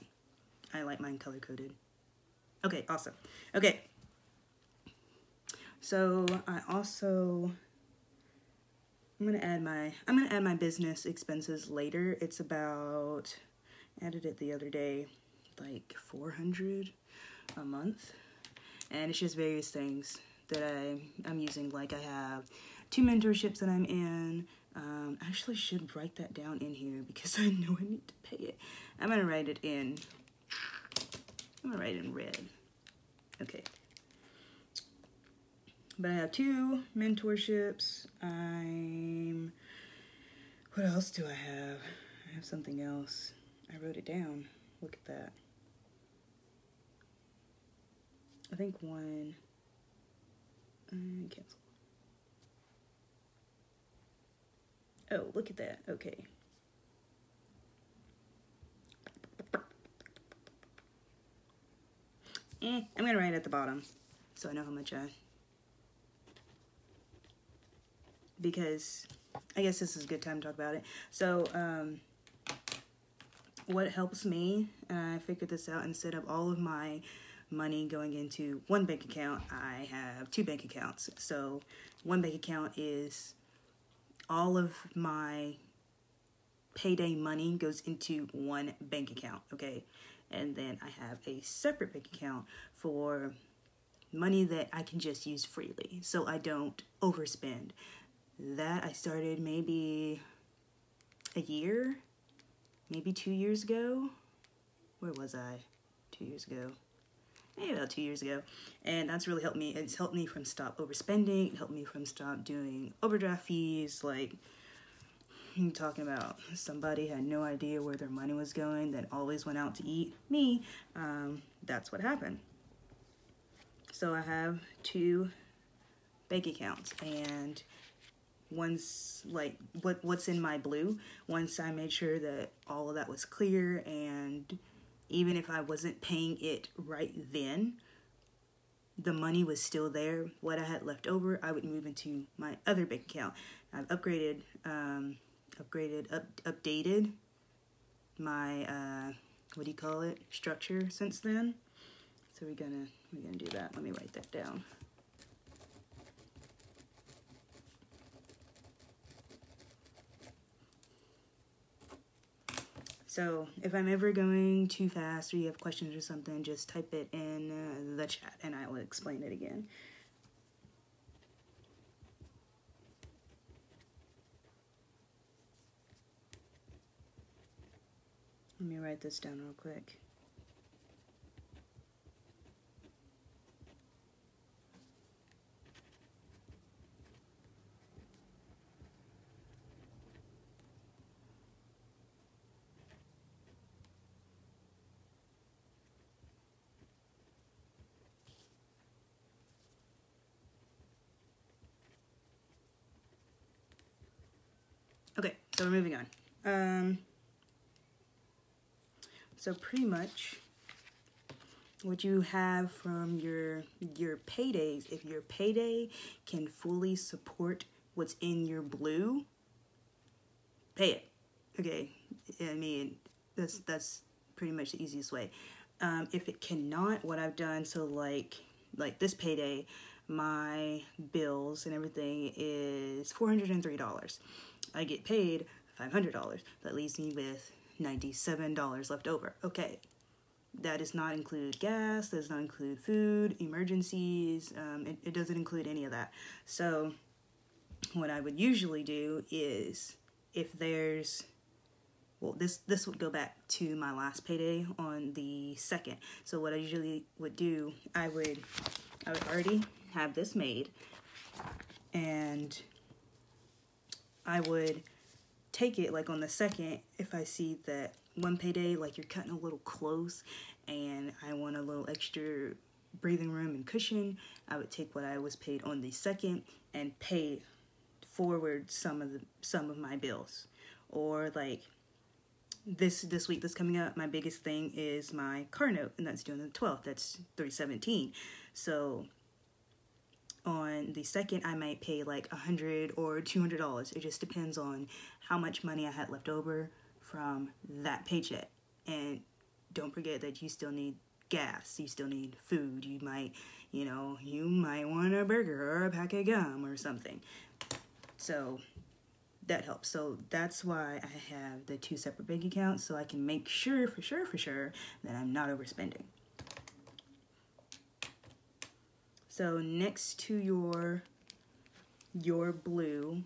I like mine color coded. Okay, awesome. Okay. So I also I'm gonna add my I'm gonna add my business expenses later. It's about added it the other day, like 400 a month, and it's just various things that I I'm using. Like I have two mentorships that I'm in. Um, I actually should write that down in here because *laughs* I know I need to pay it. I'm gonna write it in. I'm gonna write it in red. Okay. But I have two mentorships. I'm. What else do I have? I have something else. I wrote it down. Look at that. I think one. Uh, cancel. Oh, look at that. Okay. Eh, I'm gonna write it at the bottom so I know how much I because I guess this is a good time to talk about it. So, um, what helps me, and I figured this out, instead of all of my money going into one bank account, I have two bank accounts. So, one bank account is all of my payday money goes into one bank account, okay? And then I have a separate bank account for money that I can just use freely so I don't overspend that I started maybe a year, maybe two years ago. Where was I? Two years ago. Maybe about two years ago. And that's really helped me. It's helped me from stop overspending. It helped me from stop doing overdraft fees. Like, I'm talking about somebody had no idea where their money was going, that always went out to eat. Me, um, that's what happened. So I have two bank accounts and once like what what's in my blue once i made sure that all of that was clear and even if i wasn't paying it right then the money was still there. What i had left over i would move into my other bank account. I've upgraded um, upgraded up, updated my uh, what do you call it structure since then. So we're gonna we're gonna do that. Let me write that down So if I'm ever going too fast or you have questions or something, just type it in uh, the chat and I will explain it again. Let me write this down real quick. Okay, so we're moving on. Um, so pretty much what you have from your your paydays, if your payday can fully support what's in your blue, pay it. Okay, I mean that's that's pretty much the easiest way. Um, if it cannot, what I've done, so like like this payday, my bills and everything is four hundred and three dollars. I get paid $500. That leaves me with $97 left over. Okay, that does not include gas, that does not include food, emergencies, um, it, it doesn't include any of that. So, what I would usually do is if there's well this this would go back to my last payday on the second so what i usually would do i would i would already have this made and I would take it like on the second if I see that one payday like you're cutting a little close and I want a little extra breathing room and cushion, I would take what I was paid on the second and pay forward some of the some of my bills. Or like this this week that's coming up, my biggest thing is my car note and that's due on the 12th. That's 317. So on the second i might pay like a hundred or two hundred dollars. It just depends on how much money i had left over from that paycheck. And don't forget that you still need gas you still need food you might you know you might want a burger or a pack of gum or something. So that helps. So that's why i have the two separate bank accounts so i can make sure for sure for sure that i'm not overspending So next to your your blue,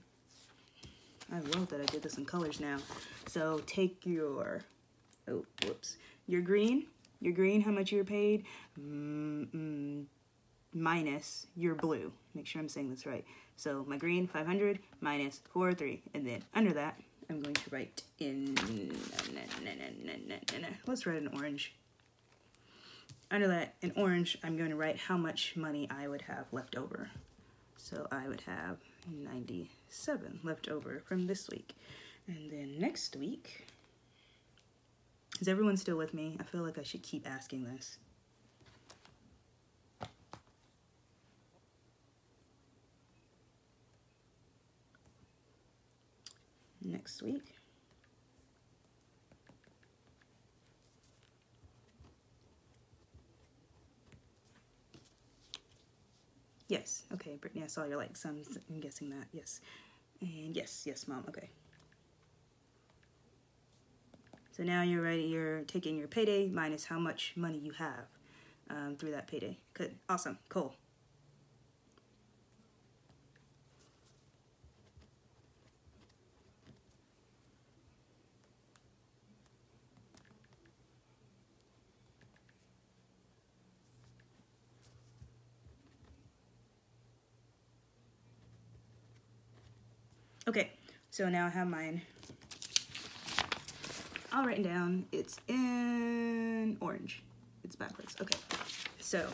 I love that I did this in colors now. So take your, oh, whoops, your green, your green, how much you're paid, mm, mm, minus your blue. Make sure I'm saying this right. So my green, 500, minus 403. And then under that, I'm going to write in, let's write an orange under that in orange, I'm going to write how much money I would have left over. So I would have 97 left over from this week. And then next week, is everyone still with me? I feel like I should keep asking this. Next week, Yes. Okay, Brittany, I saw your like, so I'm, I'm guessing that. Yes. And yes, yes, mom. Okay. So now you're ready. You're taking your payday minus how much money you have um, through that payday. Good. Awesome. Cool. Okay, so now I have mine all written down. It's in orange. It's backwards. Okay, so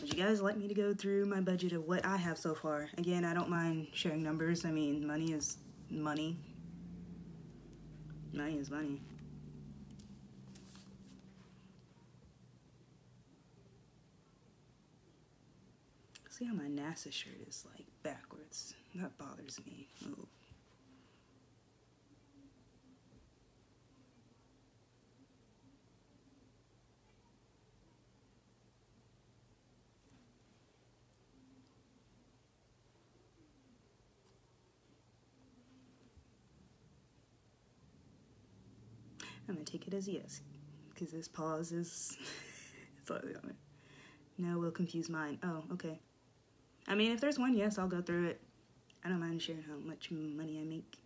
would you guys like me to go through my budget of what I have so far? Again, I don't mind sharing numbers. I mean, money is money. Money is money. See how my NASA shirt is like backwards. That bothers me. Oh. I'm gonna take it as yes, because this pause is. *laughs* it's like, no, will confuse mine. Oh, okay. I mean, if there's one yes, I'll go through it. I don't mind sharing how much money I make.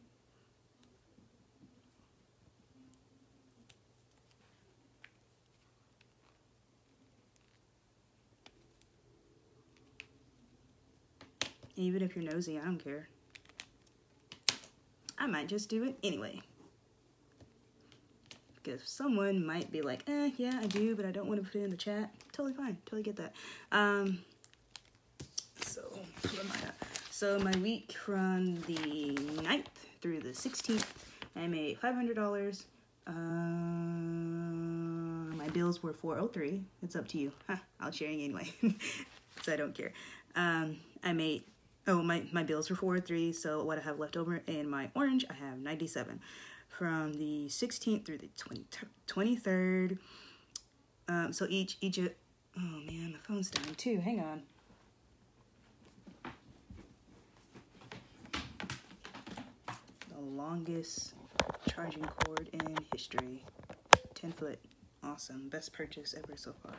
Even if you're nosy, I don't care. I might just do it anyway. Because someone might be like, eh, yeah, I do, but I don't want to put it in the chat. Totally fine. Totally get that. Um, so, my week from the 9th through the 16th, I made $500. Uh, my bills were 403. It's up to you. Huh, I'll sharing anyway, *laughs* so I don't care. Um, I made oh my my bills were 403. So what I have left over in my orange, I have 97 from the 16th through the 20, 23rd. Um, so each each oh man, my phone's dying too. Hang on. Longest charging cord in history. 10 foot. Awesome. Best purchase ever so far.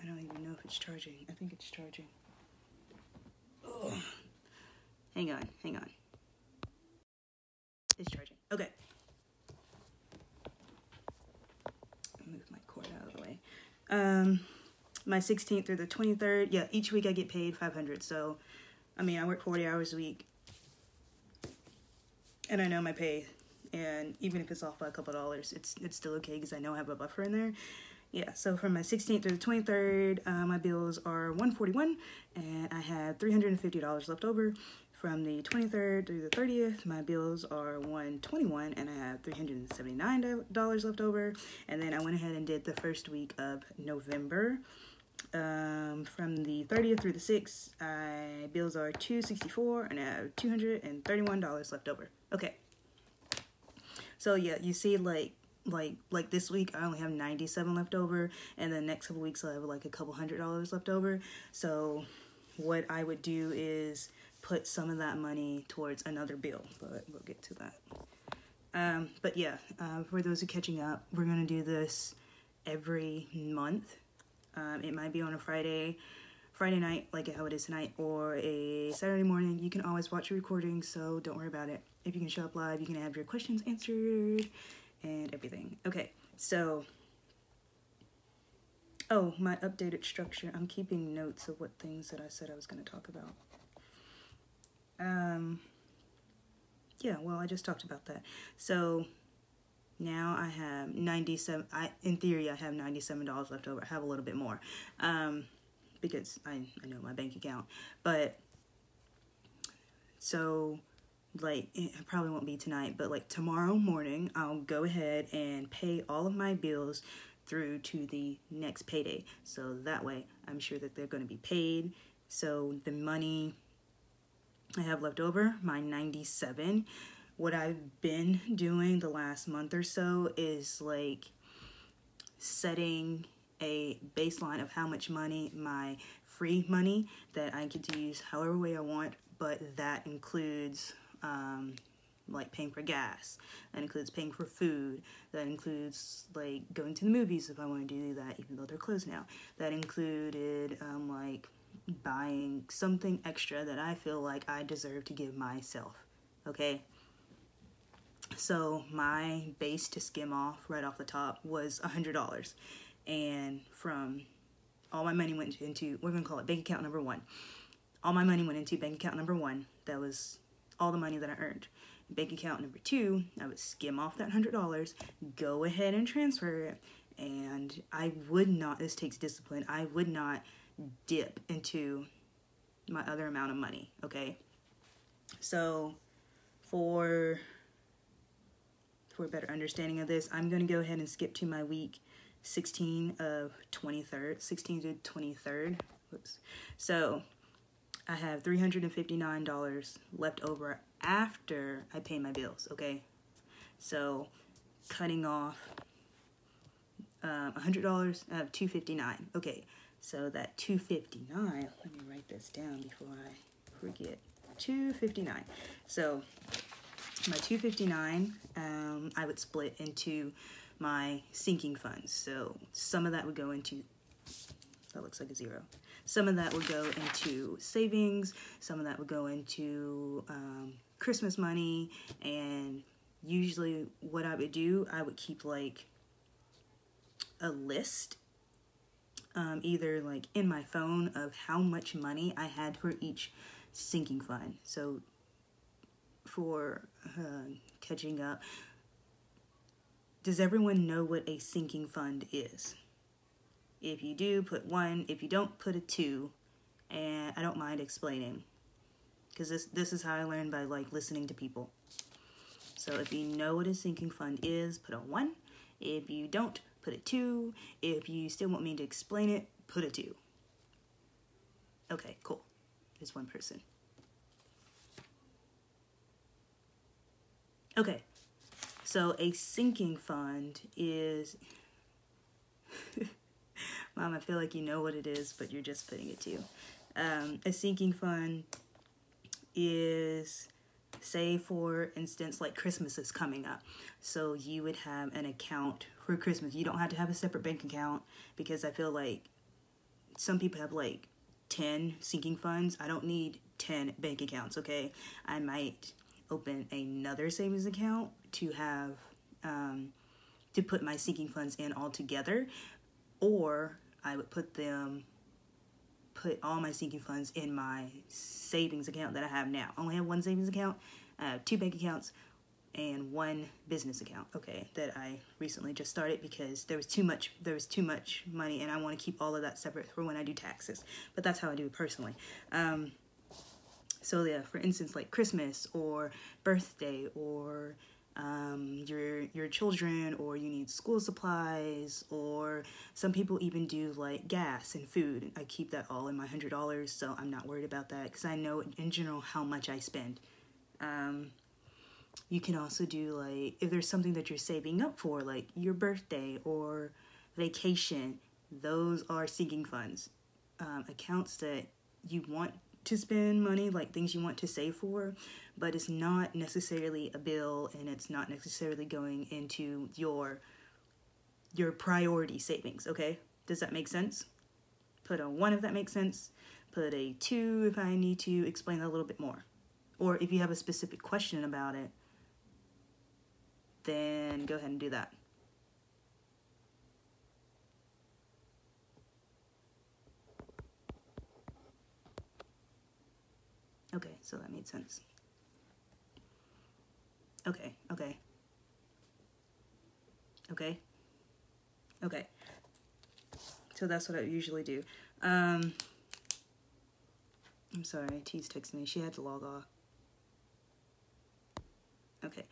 I don't even know if it's charging. I think it's charging. Ugh. Hang on, hang on. It's charging. Okay. Move my cord out of the way. Um, my 16th through the 23rd. Yeah, each week I get paid 500. So, I mean, I work 40 hours a week, and I know my pay. And even if it's off by a couple dollars, it's it's still okay because I know I have a buffer in there. Yeah, so from my 16th through the 23rd, uh, my bills are 141 and I have $350 left over. From the 23rd through the 30th, my bills are 121 and I have $379 left over. And then I went ahead and did the first week of November. Um, from the 30th through the 6th, my bills are 264 and I have $231 left over. Okay. So yeah, you see like like like this week I only have 97 left over and the next couple weeks I have like a couple hundred dollars left over so what I would do is put some of that money towards another bill but we'll get to that um, but yeah uh, for those who are catching up we're gonna do this every month um, it might be on a Friday Friday night like how it is tonight or a Saturday morning you can always watch a recording so don't worry about it if you can show up live you can have your questions answered and everything. Okay, so, oh, my updated structure. I'm keeping notes of what things that I said I was going to talk about. Um, yeah, well, I just talked about that. So, now I have 97, I, in theory, I have $97 left over. I have a little bit more, um, because I, I know my bank account, but, so, like it probably won't be tonight but like tomorrow morning i'll go ahead and pay all of my bills through to the next payday. So that way i'm sure that they're going to be paid. So the money i have left over my 97 what i've been doing the last month or so is like setting a baseline of how much money my free money that i get to use however way i want but that includes um, like paying for gas. That includes paying for food. That includes like going to the movies if I want to do that, even though they're closed now. That included um, like buying something extra that I feel like I deserve to give myself. Okay. So my base to skim off right off the top was a hundred dollars, and from all my money went into we're gonna call it bank account number one. All my money went into bank account number one. That was all the money that I earned. Bank account number two, I would skim off that $100, go ahead and transfer it, and I would not, this takes discipline, I would not dip into my other amount of money, okay? So for for a better understanding of this, I'm going to go ahead and skip to my week 16 of 23rd, 16 to 23rd. Whoops. So I have $359 left over after I pay my bills, okay? So cutting off um, $100, I have 259 Okay, so that 259 let me write this down before I forget. 259 So my 259 um, I would split into my sinking funds. So some of that would go into, that looks like a zero. Some of that would go into savings, some of that would go into um, Christmas money, and usually what I would do, I would keep like a list um, either like in my phone of how much money I had for each sinking fund. So for uh, catching up, does everyone know what a sinking fund is? If you do, put one. If you don't, put a two. And I don't mind explaining. because this this is how I learned by like listening to people. So if you know what a sinking fund is, put a one. If you don't, put a two. If you still want me to explain it, put a two. Okay, cool. There's one person. Okay, so a sinking fund is. *laughs* Mom, I feel like you know what it is, but you're just putting it to you. Um, a sinking fund is, say, for instance, like Christmas is coming up. So you would have an account for Christmas. You don't have to have a separate bank account because I feel like some people have like 10 sinking funds. I don't need 10 bank accounts, okay? I might open another savings account to have um, to put my sinking funds in all together, or I would put them put all my sinking funds in my savings account that I have now. I only have one savings account, I have two bank accounts, and one business account. Okay, that I recently just started because there was too much there was too much money, and I want to keep all of that separate for when I do taxes. But that's how I do it personally. Um, so yeah, for instance, like Christmas or birthday or um, your your children or you need school supplies or some people even do like gas and food. I keep that all in my hundred dollars, so I'm not worried about that because I know in general how much I spend. Um, you can also do like if there's something that you're saving up for, like your birthday or vacation. Those are sinking funds, um, accounts that you want to spend money, like things you want to save for, but it's not necessarily a bill and it's not necessarily going into your your priority savings, okay? Does that make sense? Put a 1 if that makes sense. Put a 2 if I need to explain that a little bit more. Or if you have a specific question about it, then go ahead and do that. Okay, so that made sense. Okay, okay. Okay. Okay. So that's what I usually do. Um, I'm sorry, T's texting me. She had to log off. Okay.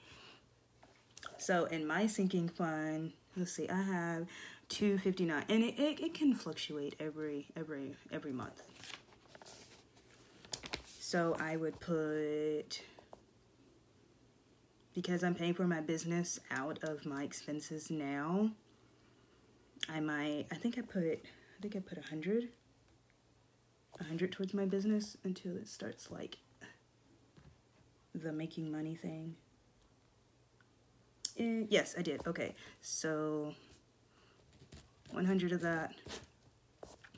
So in my sinking fund, let's see, I have 259 and it, it, it can fluctuate every every every month. So I would put, because I'm paying for my business out of my expenses now, I might, I think I put, I think I put a hundred, a hundred towards my business until it starts like the making money thing. Eh, yes, I did. Okay, so 100 of that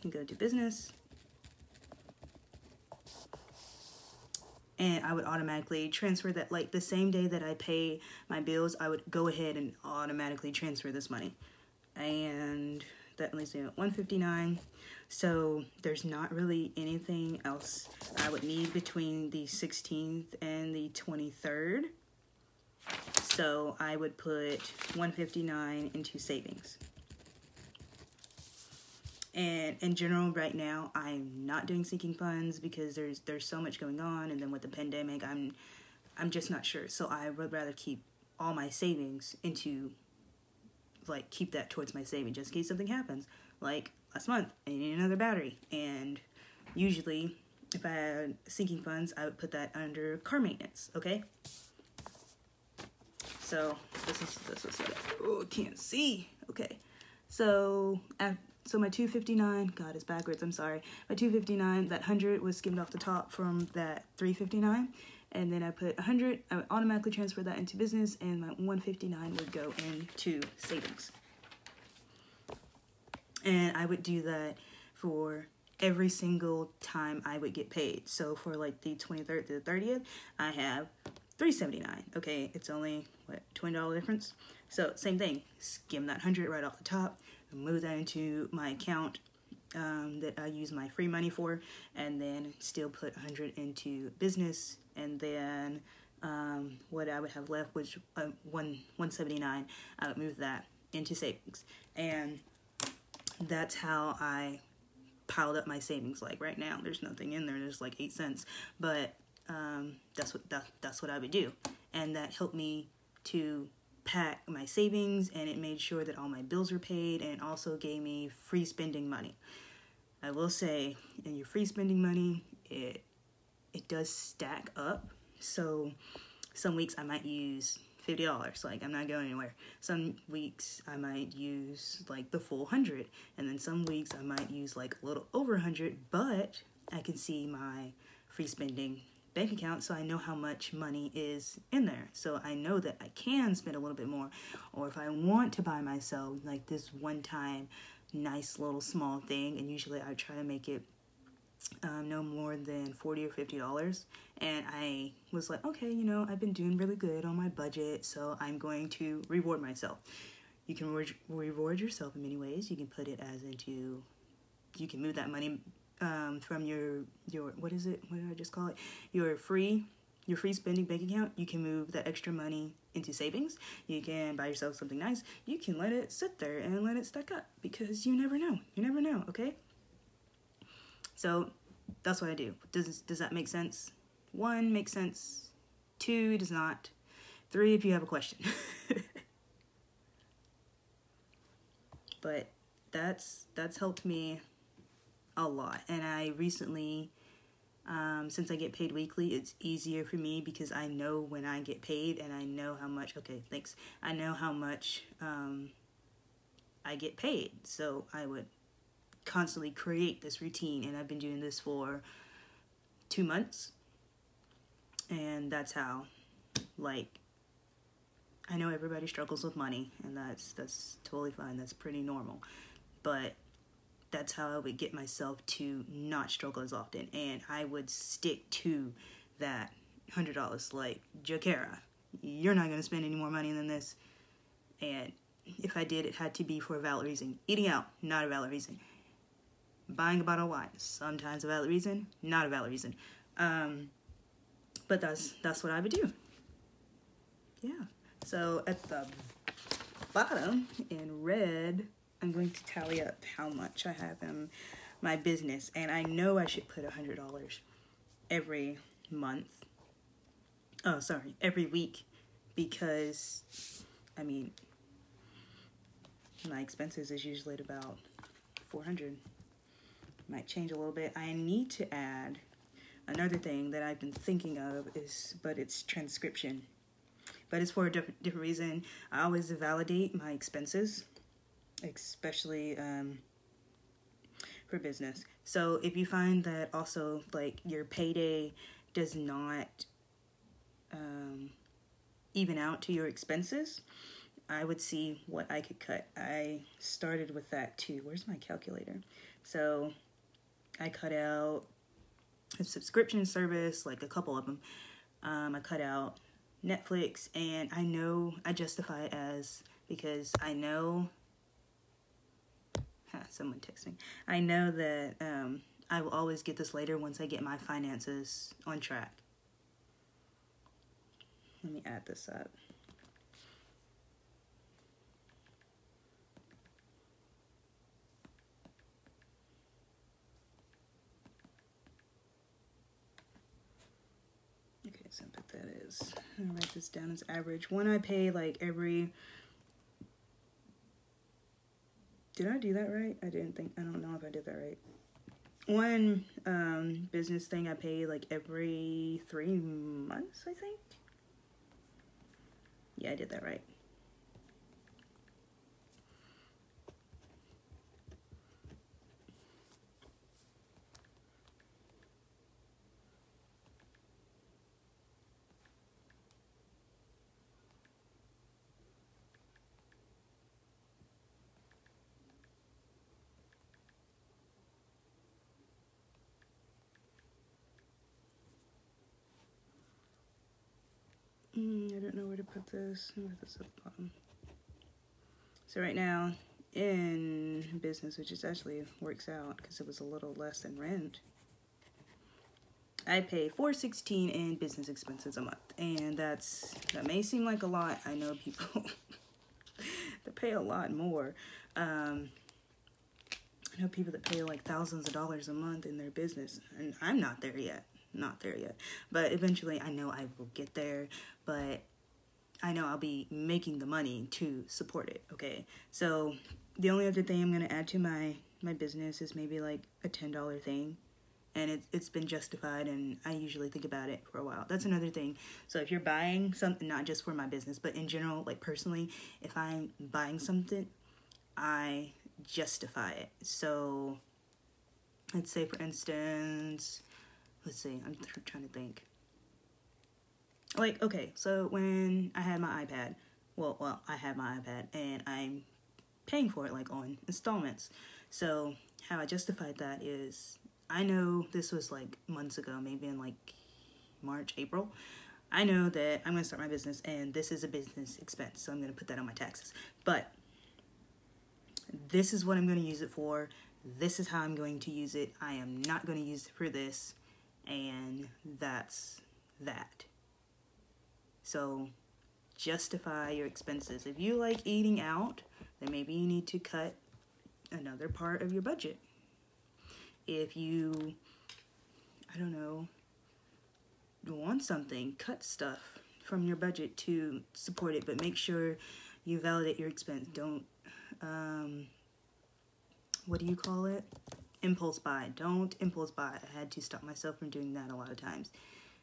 can go to business. And I would automatically transfer that like the same day that I pay my bills I would go ahead and automatically transfer this money. And that leaves me at 159 so there's not really anything else I would need between the 16th and the 23rd so I would put 159 into savings and in general, right now, I'm not doing sinking funds because there's there's so much going on, and then with the pandemic, I'm I'm just not sure. So I would rather keep all my savings into like keep that towards my saving just in case something happens. Like last month, I needed another battery, and usually if I had sinking funds, I would put that under car maintenance. Okay. So this is this is oh can't see. Okay, so so my 259, God, it's backwards, I'm sorry. My 259, that 100 was skimmed off the top from that 359. And then I put 100, I would automatically transfer that into business, and my 159 would go into savings. And I would do that for every single time I would get paid. So for like the 23rd to the 30th, I have 379. Okay, it's only what $20 difference. So same thing, skim that 100 right off the top, move that into my account um, that I use my free money for, and then still put 100 into business, and then um, what I would have left which uh, one 179. I would move that into savings, and that's how I piled up my savings. Like right now, there's nothing in there. There's like eight cents, but um, that's what that, that's what I would do, and that helped me to pack my savings, and it made sure that all my bills were paid, and also gave me free spending money. I will say, in your free spending money, it it does stack up. So some weeks I might use fifty dollars. Like I'm not going anywhere. Some weeks I might use like the full hundred, and then some weeks I might use like a little over a hundred. But I can see my free spending bank account, so I know how much money is in there. So I know that I can spend a little bit more, or if I want to buy myself like this one time nice little small thing, and usually I try to make it um, no more than 40 or 50 dollars. And i was like okay you know i've been doing really good on my budget so i'm going to reward myself. You can reward, reward yourself in many ways. You can put it as into you can move that money um, from your your what is it what did i just call it your free your free spending bank account you can move that extra money into savings you can buy yourself something nice you can let it sit there and let it stack up because you never know you never know okay so that's what I do. Does does that make sense? One makes sense. Two does not. Three if you have a question. *laughs* but that's that's helped me a lot. And I recently um, since I get paid weekly, it's easier for me because I know when I get paid and I know how much. Okay, thanks. I know how much um, I get paid, so I would constantly create this routine and I've been doing this for two months and that's how like I know everybody struggles with money and that's that's totally fine that's pretty normal but that's how I would get myself to not struggle as often and I would stick to that hundred dollars like Jakara you're not gonna spend any more money than this and if I did it had to be for a valid reason eating out not a valid reason buying a bottle of wine. Sometimes a valid reason, not a valid reason. Um, but that's that's what I would do. Yeah. So at the bottom in red, I'm going to tally up how much I have in my business, and I know I should put hundred dollars every month. Oh, sorry, every week, because I mean my expenses is usually at about 400 might change a little bit. I need to add another thing that I've been thinking of is, but it's transcription. But it's for a different reason. I always validate my expenses, especially um, for business. So if you find that also like your payday does not um, even out to your expenses, I would see what I could cut. I started with that too. Where's my calculator? So I cut out a subscription service, like a couple of them. Um, I cut out Netflix, and I know I justify it as because I know. Someone texting. I know that um, I will always get this later once I get my finances on track. Let me add this up. Okay, so but that is. I'm write this down as average. One I pay like every. Did I do that right? I didn't think. I don't know if I did that right. One um, business thing I pay like every three months, I think. Yeah, I did that right. Mm, I don't know where to put this. Put this at the bottom. So right now, in business, which is actually works out because it was a little less than rent, I pay 416 in business expenses a month. And that's that may seem like a lot. I know people *laughs* that pay a lot more. Um, I know people that pay like thousands of dollars a month in their business, and I'm not there yet. Not there yet. But eventually, I know I will get there. But I know I'll be making the money to support it. Okay, so the only other thing I'm gonna add to my my business is maybe like a ten dollar thing, and it's it's been justified, and I usually think about it for a while. That's another thing. So if you're buying something, not just for my business, but in general, like personally, if I'm buying something, I justify it. So let's say, for instance, let's see, I'm trying to think. Like okay so when i had my ipad well well i had my ipad and i'm paying for it like on installments. So how i justified that is i know this was like months ago maybe in like march april. I know that i'm going to start my business and this is a business expense so i'm going to put that on my taxes. But this is what i'm going to use it for. This is how i'm going to use it. I am not going to use it for this and that's that so justify your expenses. If you like eating out, then maybe you need to cut another part of your budget. If you, I don't know, want something, cut stuff from your budget to support it, but make sure you validate your expense. Don't, um, what do you call it? Impulse buy. Don't impulse buy. I had to stop myself from doing that a lot of times.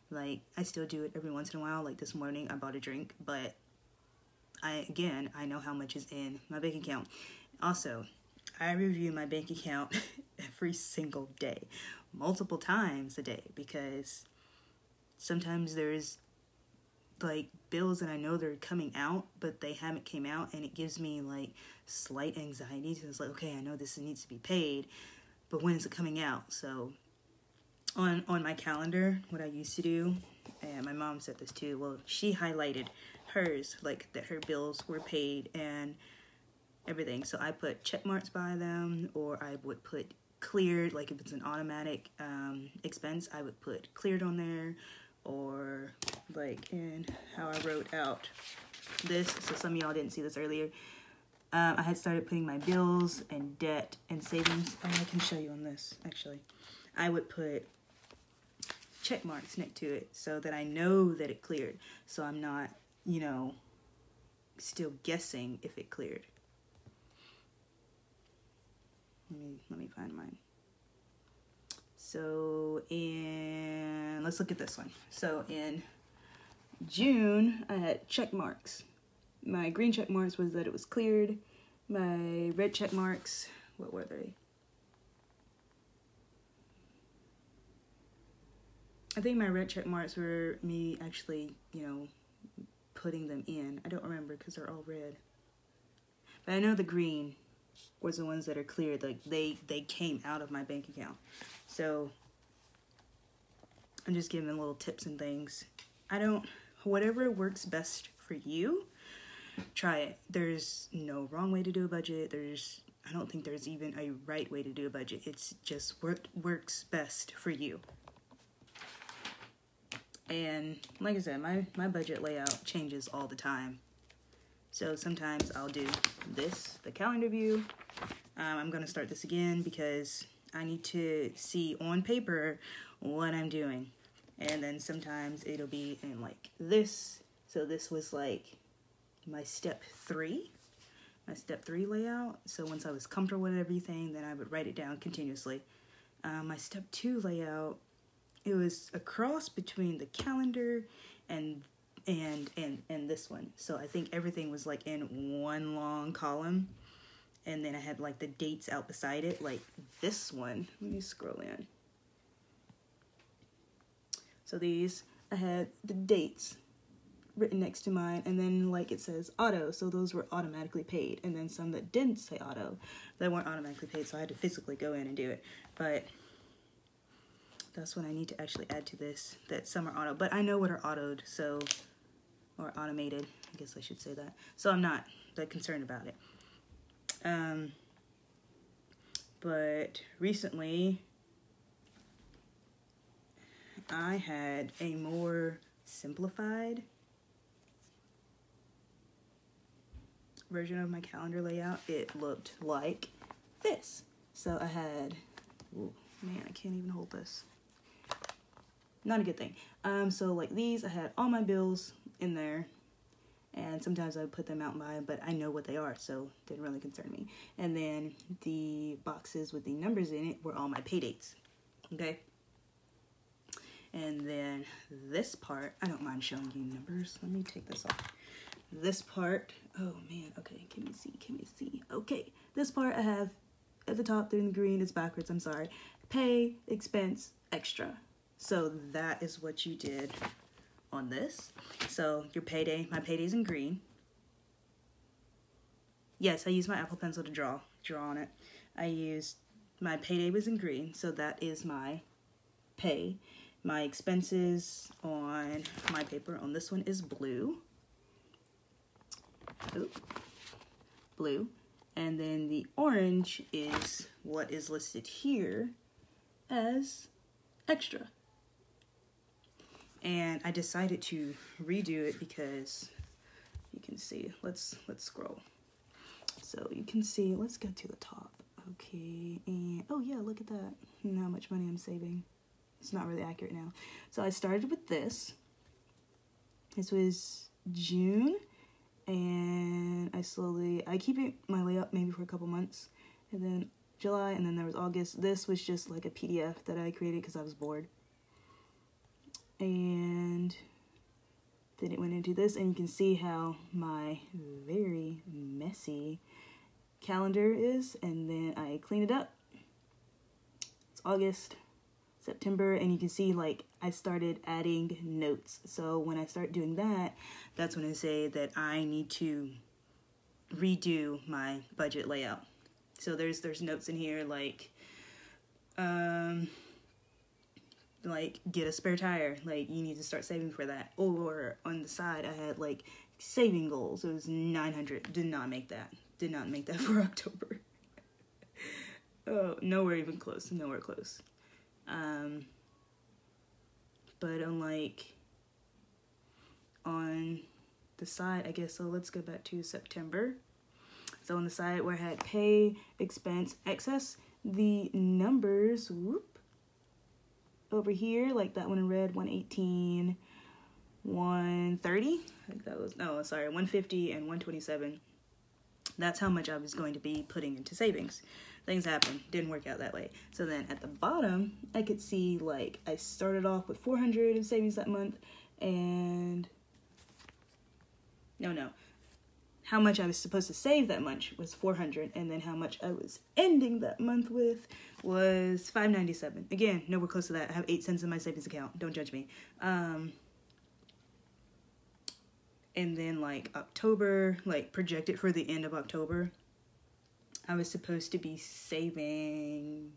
Like, I still do it every once in a while. Like this morning, I bought a drink, but I, again, I know how much is in my bank account. Also, I review my bank account *laughs* every single day, multiple times a day, because sometimes there's like bills and I know they're coming out, but they haven't came out, and it gives me like slight anxiety. So it's like, okay, I know this needs to be paid, but when is it coming out? So on on my calendar what I used to do, and my mom said this too. Well, she highlighted hers like that her bills were paid and everything. So I put check marks by them, or I would put cleared. Like if it's an automatic um, expense, I would put cleared on there, or like in how I wrote out this. So some of y'all didn't see this earlier. Um, I had started putting my bills and debt and savings. Oh, I can show you on this actually. I would put check marks next to it so that I know that it cleared. So I'm not, you know, still guessing if it cleared. Let me, let me find mine. So in, let's look at this one. So in June, I had check marks. My green check marks was that it was cleared. My red check marks, what were they? I think my red check marks were me actually, you know, putting them in. I don't remember because they're all red. But I know the green was the ones that are cleared. Like they they came out of my bank account. So I'm just giving little tips and things. I don't whatever works best for you, try it. There's no wrong way to do a budget. There's I don't think there's even a right way to do a budget. It's just what works best for you. And like I said, my, my budget layout changes all the time. So sometimes I'll do this, the calendar view. Um, I'm going to start this again because I need to see on paper what I'm doing. And then sometimes it'll be in like this. So this was like my step three, my step three layout. So once I was comfortable with everything, then I would write it down continuously. Uh, my step two layout it was a cross between the calendar and and and and this one. So I think everything was like in one long column. And then I had like the dates out beside it, like this one. Let me scroll in. So these, I had the dates written next to mine, and then like it says auto, so those were automatically paid. And then some that didn't say auto, that weren't automatically paid, so I had to physically go in and do it. But that's what I need to actually add to this, that some are auto. But I know what are autoed, so, or automated, I guess I should say that. So I'm not that concerned about it. Um, but recently, I had a more simplified version of my calendar layout. It looked like this. So I had, ooh, man, I can't even hold this. not a good thing. Um, so like these, I had all my bills in there, and sometimes I would put them out and buy, but I know what they are, so didn't really concern me. And then the boxes with the numbers in it were all my pay dates. Okay. And then this part, I don't mind showing you numbers. Let me take this off. This part, oh man, okay, can you see? Can you see? Okay, this part I have at the top in the green, it's backwards, I'm sorry. Pay, expense, extra. So that is what you did on this. So your payday, my payday's in green. Yes, I used my Apple Pencil to draw, draw on it. I used, my payday was in green, so that is my pay. My expenses on my paper on this one is blue. Blue. And then the orange is what is listed here as extra. And I decided to redo it because you can see, let's, let's scroll. So you can see, let's go to the top. Okay, and oh yeah, look at that. how much money I'm saving. It's not really accurate now. So I started with this. This was June and I slowly, I keep it my layout maybe for a couple months and then July and then there was August. This was just like a PDF that I created because I was bored. And then it went into this and you can see how my very messy calendar is and then I clean it up. It's August. September and you can see like I started adding notes. So when I start doing that, that's when I say that I need to redo my budget layout. So there's there's notes in here like um like get a spare tire, like you need to start saving for that. Or on the side I had like saving goals. It was 900. Did not make that. Did not make that *laughs* for October. *laughs* oh, nowhere even close. Nowhere close. Um, but unlike on the side, I guess, so let's go back to September. So on the side where I had pay, expense, excess, the numbers, whoop, over here, like that one in red, 118, 130, I think that was, no, sorry, 150 and 127. That's how much I was going to be putting into savings things happen. Didn't work out that way. So then at the bottom, I could see like I started off with 400 in savings that month and no, no. How much I was supposed to save that month was 400 and then how much I was ending that month with was 597. Again, nowhere close to that. I have 8 cents in my savings account. Don't judge me. Um and then like October, like projected for the end of October, I was supposed to be saving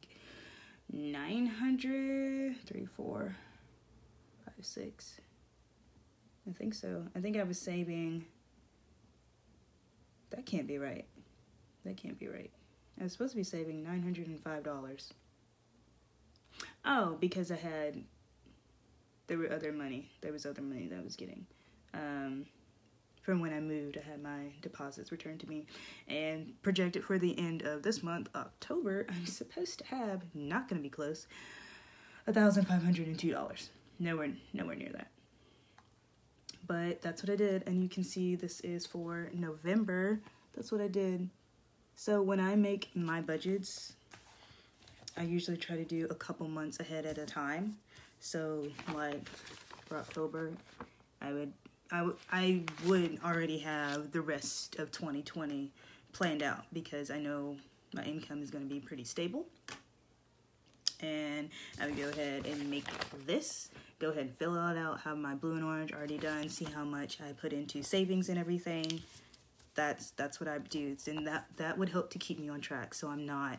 900, 3, 4, 5, 6. I think so. I think I was saving. That can't be right. That can't be right. I was supposed to be saving $905. Oh, because I had. There were other money. There was other money that I was getting. Um, from when I moved. I had my deposits returned to me and projected for the end of this month, October, I'm supposed to have, not going to be close, $1,502. Nowhere, nowhere near that. But that's what I did. And you can see this is for November. That's what I did. So when I make my budgets, I usually try to do a couple months ahead at a time. So like for October, I would I, I would already have the rest of 2020 planned out because I know my income is going to be pretty stable. And I would go ahead and make this. Go ahead and fill it out. Have my blue and orange already done. See how much I put into savings and everything. That's that's what I do. And that that would help to keep me on track, so I'm not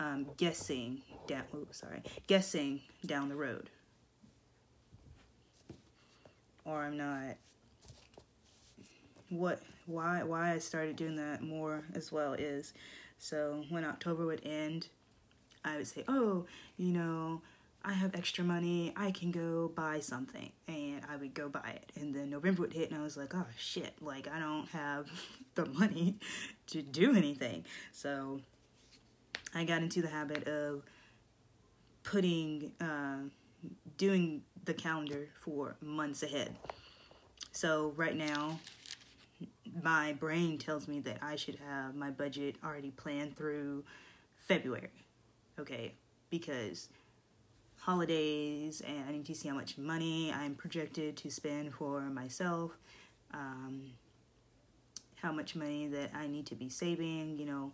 um, guessing down. Oh, sorry, guessing down the road, or I'm not what why why I started doing that more as well is so when October would end, I would say, "Oh, you know, I have extra money. I can go buy something." And I would go buy it. And then November would hit and I was like, "Oh shit, like I don't have *laughs* the money *laughs* to do anything." So I got into the habit of putting uh, doing the calendar for months ahead. So right now, my brain tells me that I should have my budget already planned through February. Okay, because holidays and I need to see how much money I'm projected to spend for myself, um, how much money that I need to be saving, you know,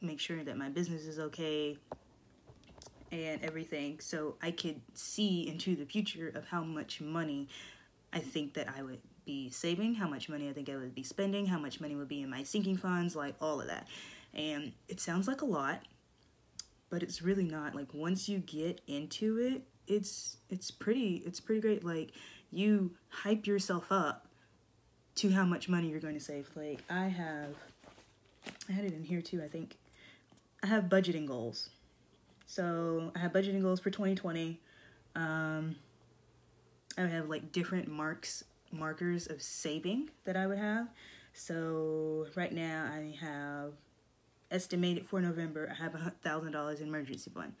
make sure that my business is okay and everything so I could see into the future of how much money I think that I would be saving, how much money I think I would be spending, how much money would be in my sinking funds, like all of that. And it sounds like a lot, but it's really not. Like once you get into it, it's it's pretty it's pretty great. Like you hype yourself up to how much money you're going to save. Like I have I had it in here too, I think. I have budgeting goals. So I have budgeting goals for 2020. Um, I have like different marks markers of saving that I would have. So right now I have estimated for November I have a thousand dollars in emergency fund.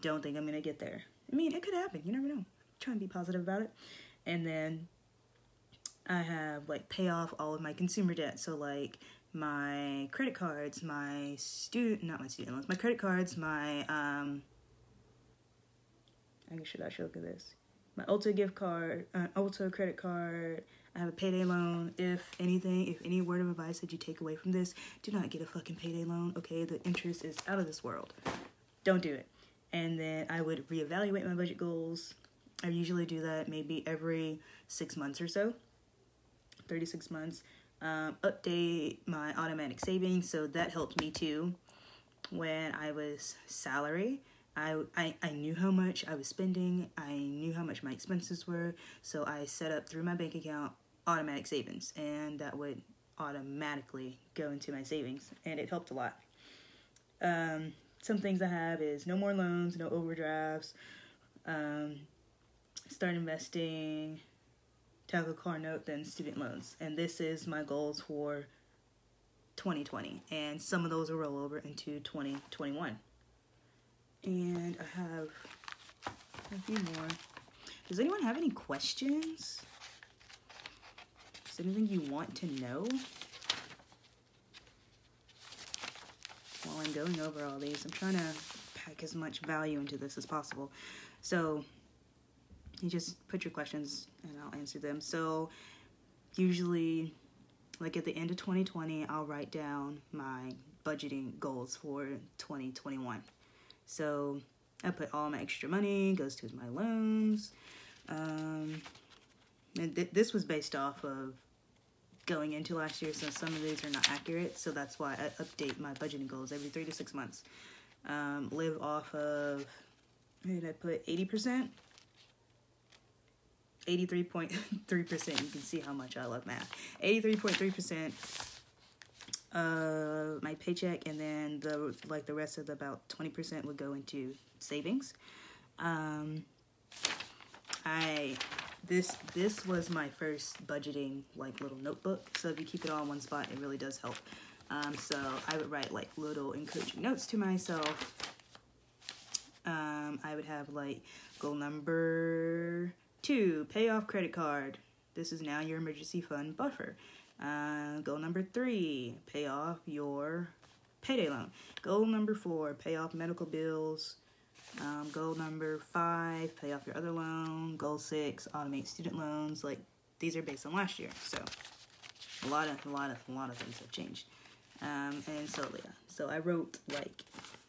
Don't think I'm gonna get there. I mean it could happen. You never know. Try and be positive about it. And then I have like pay off all of my consumer debt. So like my credit cards, my student, not my student loans, my credit cards, my, um, I should, I should look at this. My Ulta gift card, uh, Ulta credit card, I have a payday loan. If anything, if any word of advice that you take away from this, do not get a fucking payday loan, okay? The interest is out of this world. Don't do it. And then I would reevaluate my budget goals. I usually do that maybe every six months or so, 36 months um, update my automatic savings. So that helped me too. When I was salary, I, I, I knew how much I was spending. I knew how much my expenses were. So I set up through my bank account automatic savings, and that would automatically go into my savings, and it helped a lot. Um, some things I have is no more loans, no overdrafts, um, start investing, tackle car note then student loans. And this is my goals for 2020. And some of those will roll over into 2021. And I have a few more. Does anyone have any questions? Is anything you want to know? While I'm going over all these, I'm trying to pack as much value into this as possible. So, you just put your questions and I'll answer them. So usually like at the end of 2020, I'll write down my budgeting goals for 2021. So I put all my extra money goes to my loans. Um, and th- this was based off of going into last year, so some of these are not accurate. So that's why I update my budgeting goals every three to six months. Um, live off of, did I put 80%? 83.3%. You can see how much I love math. 83.3% of my paycheck, and then the like the rest of the about 20% would go into savings. Um, I this this was my first budgeting like little notebook. So if you keep it all in one spot, it really does help. Um, so I would write like little encouraging notes to myself. Um, I would have like goal number Two, pay off credit card. This is now your emergency fund buffer. Uh, goal number three, pay off your payday loan. Goal number four, pay off medical bills. Um, goal number five, pay off your other loan. Goal six, automate student loans. Like these are based on last year, so a lot of a lot of a lot of things have changed. Um, and so yeah, so I wrote like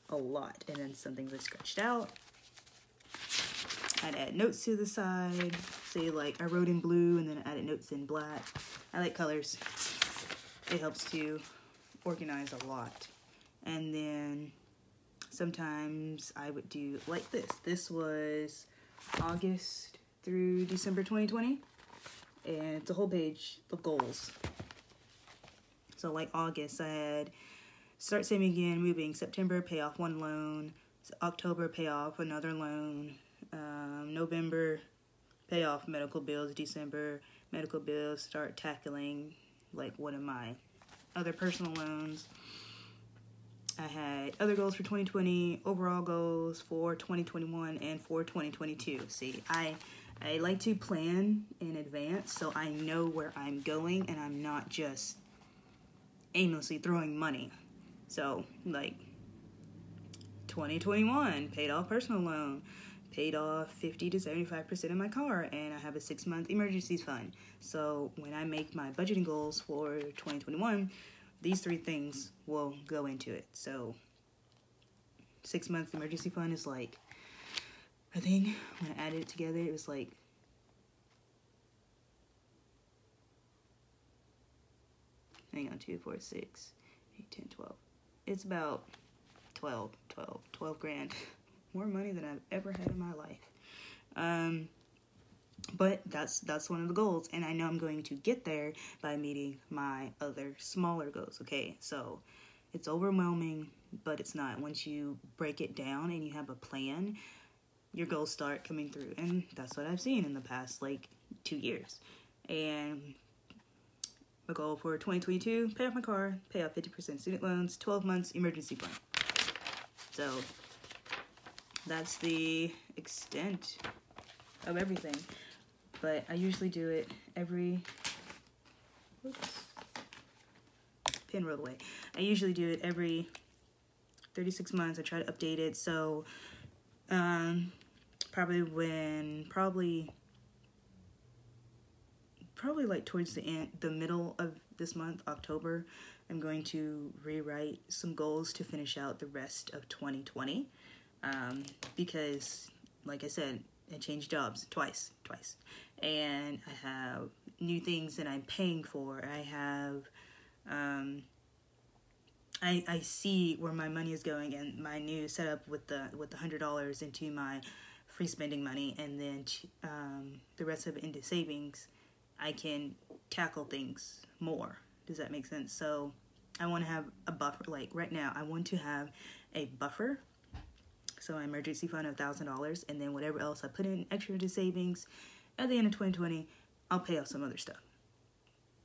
a lot, and then some things I scratched out. I'd add notes to the side. Say like I wrote in blue and then I added notes in black. I like colors. It helps to organize a lot. And then sometimes I would do like this. This was August through December 2020. And it's a whole page of goals. So like August, I had start saving again, moving. September, pay off one loan. October, pay off another loan um, November, pay off medical bills. December, medical bills. Start tackling like one of my other personal loans. I had other goals for 2020, overall goals for 2021, and for 2022. See, I I like to plan in advance so I know where I'm going and I'm not just aimlessly throwing money. So, like 2021, paid off personal loan, paid off 50 to 75% of my car, and I have a six month emergency fund. So, when I make my budgeting goals for 2021, these three things will go into it. So, six month emergency fund is like I think when I added it together, it was like hang on, 2, 4, 6, 8, 10, 12. It's about 12, 12, 12 grand. More money than I've ever had in my life. Um, but that's that's one of the goals and i know i'm going to get there by meeting my other smaller goals okay so it's overwhelming but it's not once you break it down and you have a plan your goals start coming through. And that's what I've seen in the past like two years. And my goal for 2022 pay off my car, pay off 50% student loans, 12 months emergency plan. So that's the extent of everything. But I usually do it every. Oops. Pin rolled away. I usually do it every 36 months. I try to update it. So um, probably when probably probably like towards the end the middle of this month october i'm going to rewrite some goals to finish out the rest of 2020 um, because like i said i changed jobs twice twice and i have new things that i'm paying for i have um, I, I see where my money is going and my new setup with the with the hundred dollars into my free spending money and then um, the rest of it into savings, I can tackle things more. Does that make sense? So I want to have a buffer. Like right now, I want to have a buffer. So my emergency fund of thousand dollars, and then whatever else I put in extra into savings, at the end of 2020, I'll pay off some other stuff.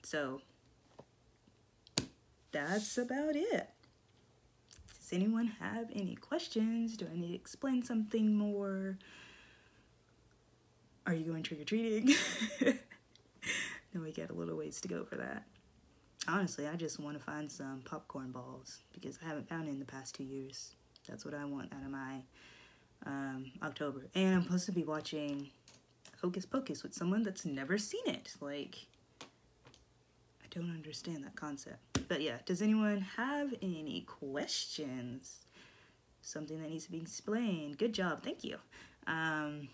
So that's about it. Does anyone have any questions? Do I need to explain something more? Are you going trick or treating? then *laughs* we got a little ways to go for that. Honestly, I just want to find some popcorn balls because I haven't found it in the past two years. That's what I want out of my um, October. And I'm supposed to be watching Hocus Pocus with someone that's never seen it. Like, I don't understand that concept. But yeah, does anyone have any questions? Something that needs to be explained. Good job. Thank you. Um,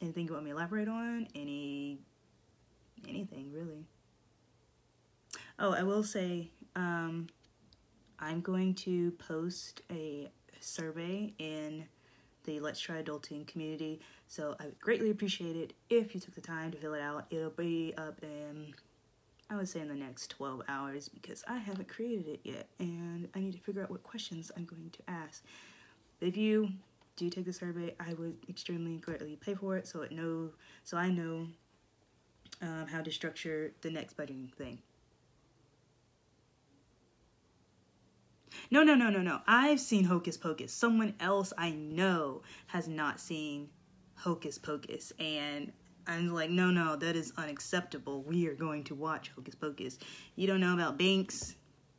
anything you want me to elaborate on? Any anything really? Oh, I will say um, I'm going to post a survey in the Let's Try Adulting community. So I would greatly appreciate it if you took the time to fill it out. It'll be up in, I would say, in the next 12 hours because I haven't created it yet and I need to figure out what questions I'm going to ask. If you do take the survey, I would extremely greatly pay for it so it know so I know um, how to structure the next budgeting thing. No, no, no, no, no. I've seen Hocus Pocus. Someone else I know has not seen Hocus Pocus. And I'm like, no, no, that is unacceptable. We are going to watch Hocus Pocus. You don't know about Binx?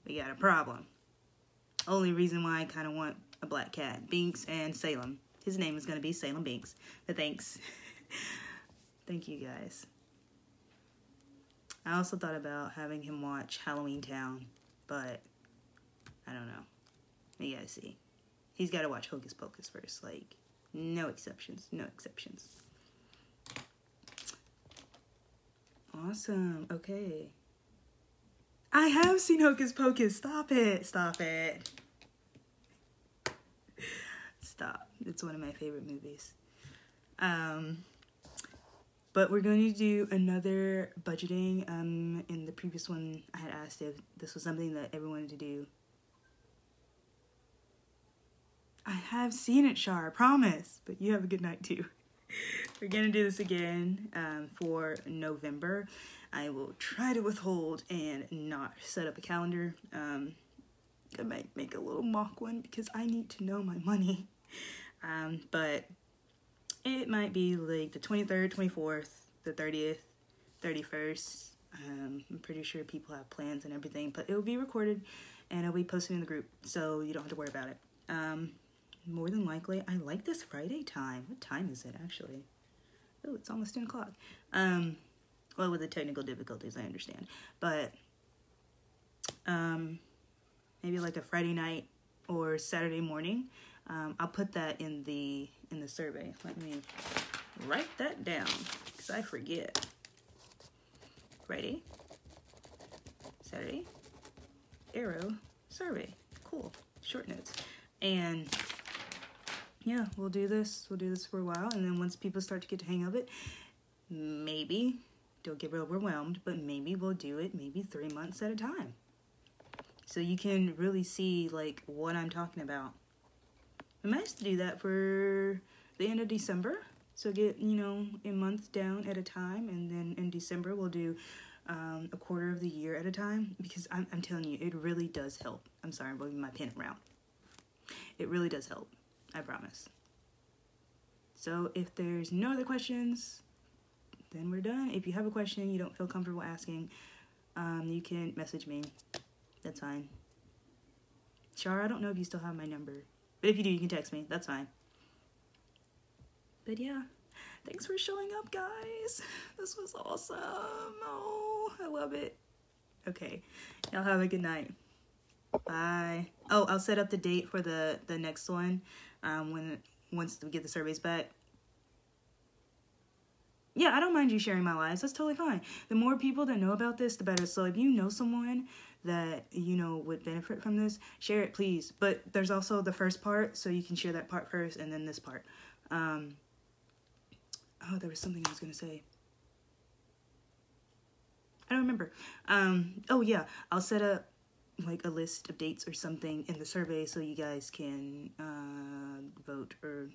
We got a problem. Only reason why I kind of want a black cat, Binx and Salem. His name is going to be Salem Binx. But thanks. *laughs* Thank you guys. I also thought about having him watch Halloween Town, but I don't know. You gotta see. He's gotta watch Hocus Pocus first. Like, no exceptions. No exceptions. Awesome. Okay. I have seen Hocus Pocus. Stop it. Stop it. Stop. It's one of my favorite movies. Um, but we're going to do another budgeting. Um, in the previous one, I had asked if this was something that everyone wanted to do. I have seen it, Shar, I promise. But you have a good night too. *laughs* we're to do this again um, for November. I will try to withhold and not set up a calendar. Um, I might make a little mock one because I need to know my money. *laughs* Um, but it might be like the 23rd, 24th, the 30th, 31st. Um, I'm pretty sure people have plans and everything, but it will be recorded and it'll be posted in the group, so you don't have to worry about it. Um, more than likely, I like this Friday time. What time is it actually? Oh, it's almost 10 o'clock. Um, well, with the technical difficulties, I understand, but um, maybe like a Friday night or Saturday morning. Um, I'll put that in the in the survey. Let me write that down because I forget. Friday, Saturday, arrow, survey. Cool. Short notes. And yeah, we'll do this. We'll do this for a while. And then once people start to get the hang of it, maybe, don't get overwhelmed, but maybe we'll do it maybe three months at a time. So you can really see like what I'm talking about. I'm nice to do that for the end of December. So get, you know, a month down at a time. And then in December, we'll do um, a quarter of the year at a time. Because I'm, I'm telling you, it really does help. I'm sorry, I'm moving my pen around. It really does help. I promise. So if there's no other questions, then we're done. If you have a question you don't feel comfortable asking, um, you can message me. That's fine. Char, I don't know if you still have my number. But if you do, you can text me. That's fine. But yeah, thanks for showing up, guys. This was awesome. Oh, I love it. Okay, y'all have a good night. Bye. Oh, I'll set up the date for the the next one um, when once we get the surveys back. Yeah, I don't mind you sharing my lives. That's totally fine. The more people that know about this, the better. So if you know someone that you know would benefit from this, share it, please. But there's also the first part, so you can share that part first, and then this part. Um, oh, there was something I was gonna say. I don't remember. Um, oh yeah, I'll set up like a list of dates or something in the survey so you guys can uh, vote or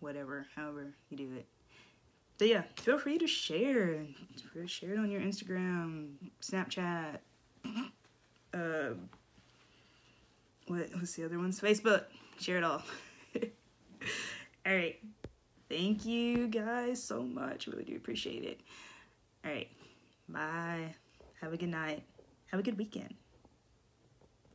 whatever, however you do it. But yeah, feel free to share. Share it on your Instagram, Snapchat. Uh, what what's the other ones? Facebook. Share it all. *laughs* all right. Thank you guys so much. Really do appreciate it. All right. Bye. Have a good night. Have a good weekend.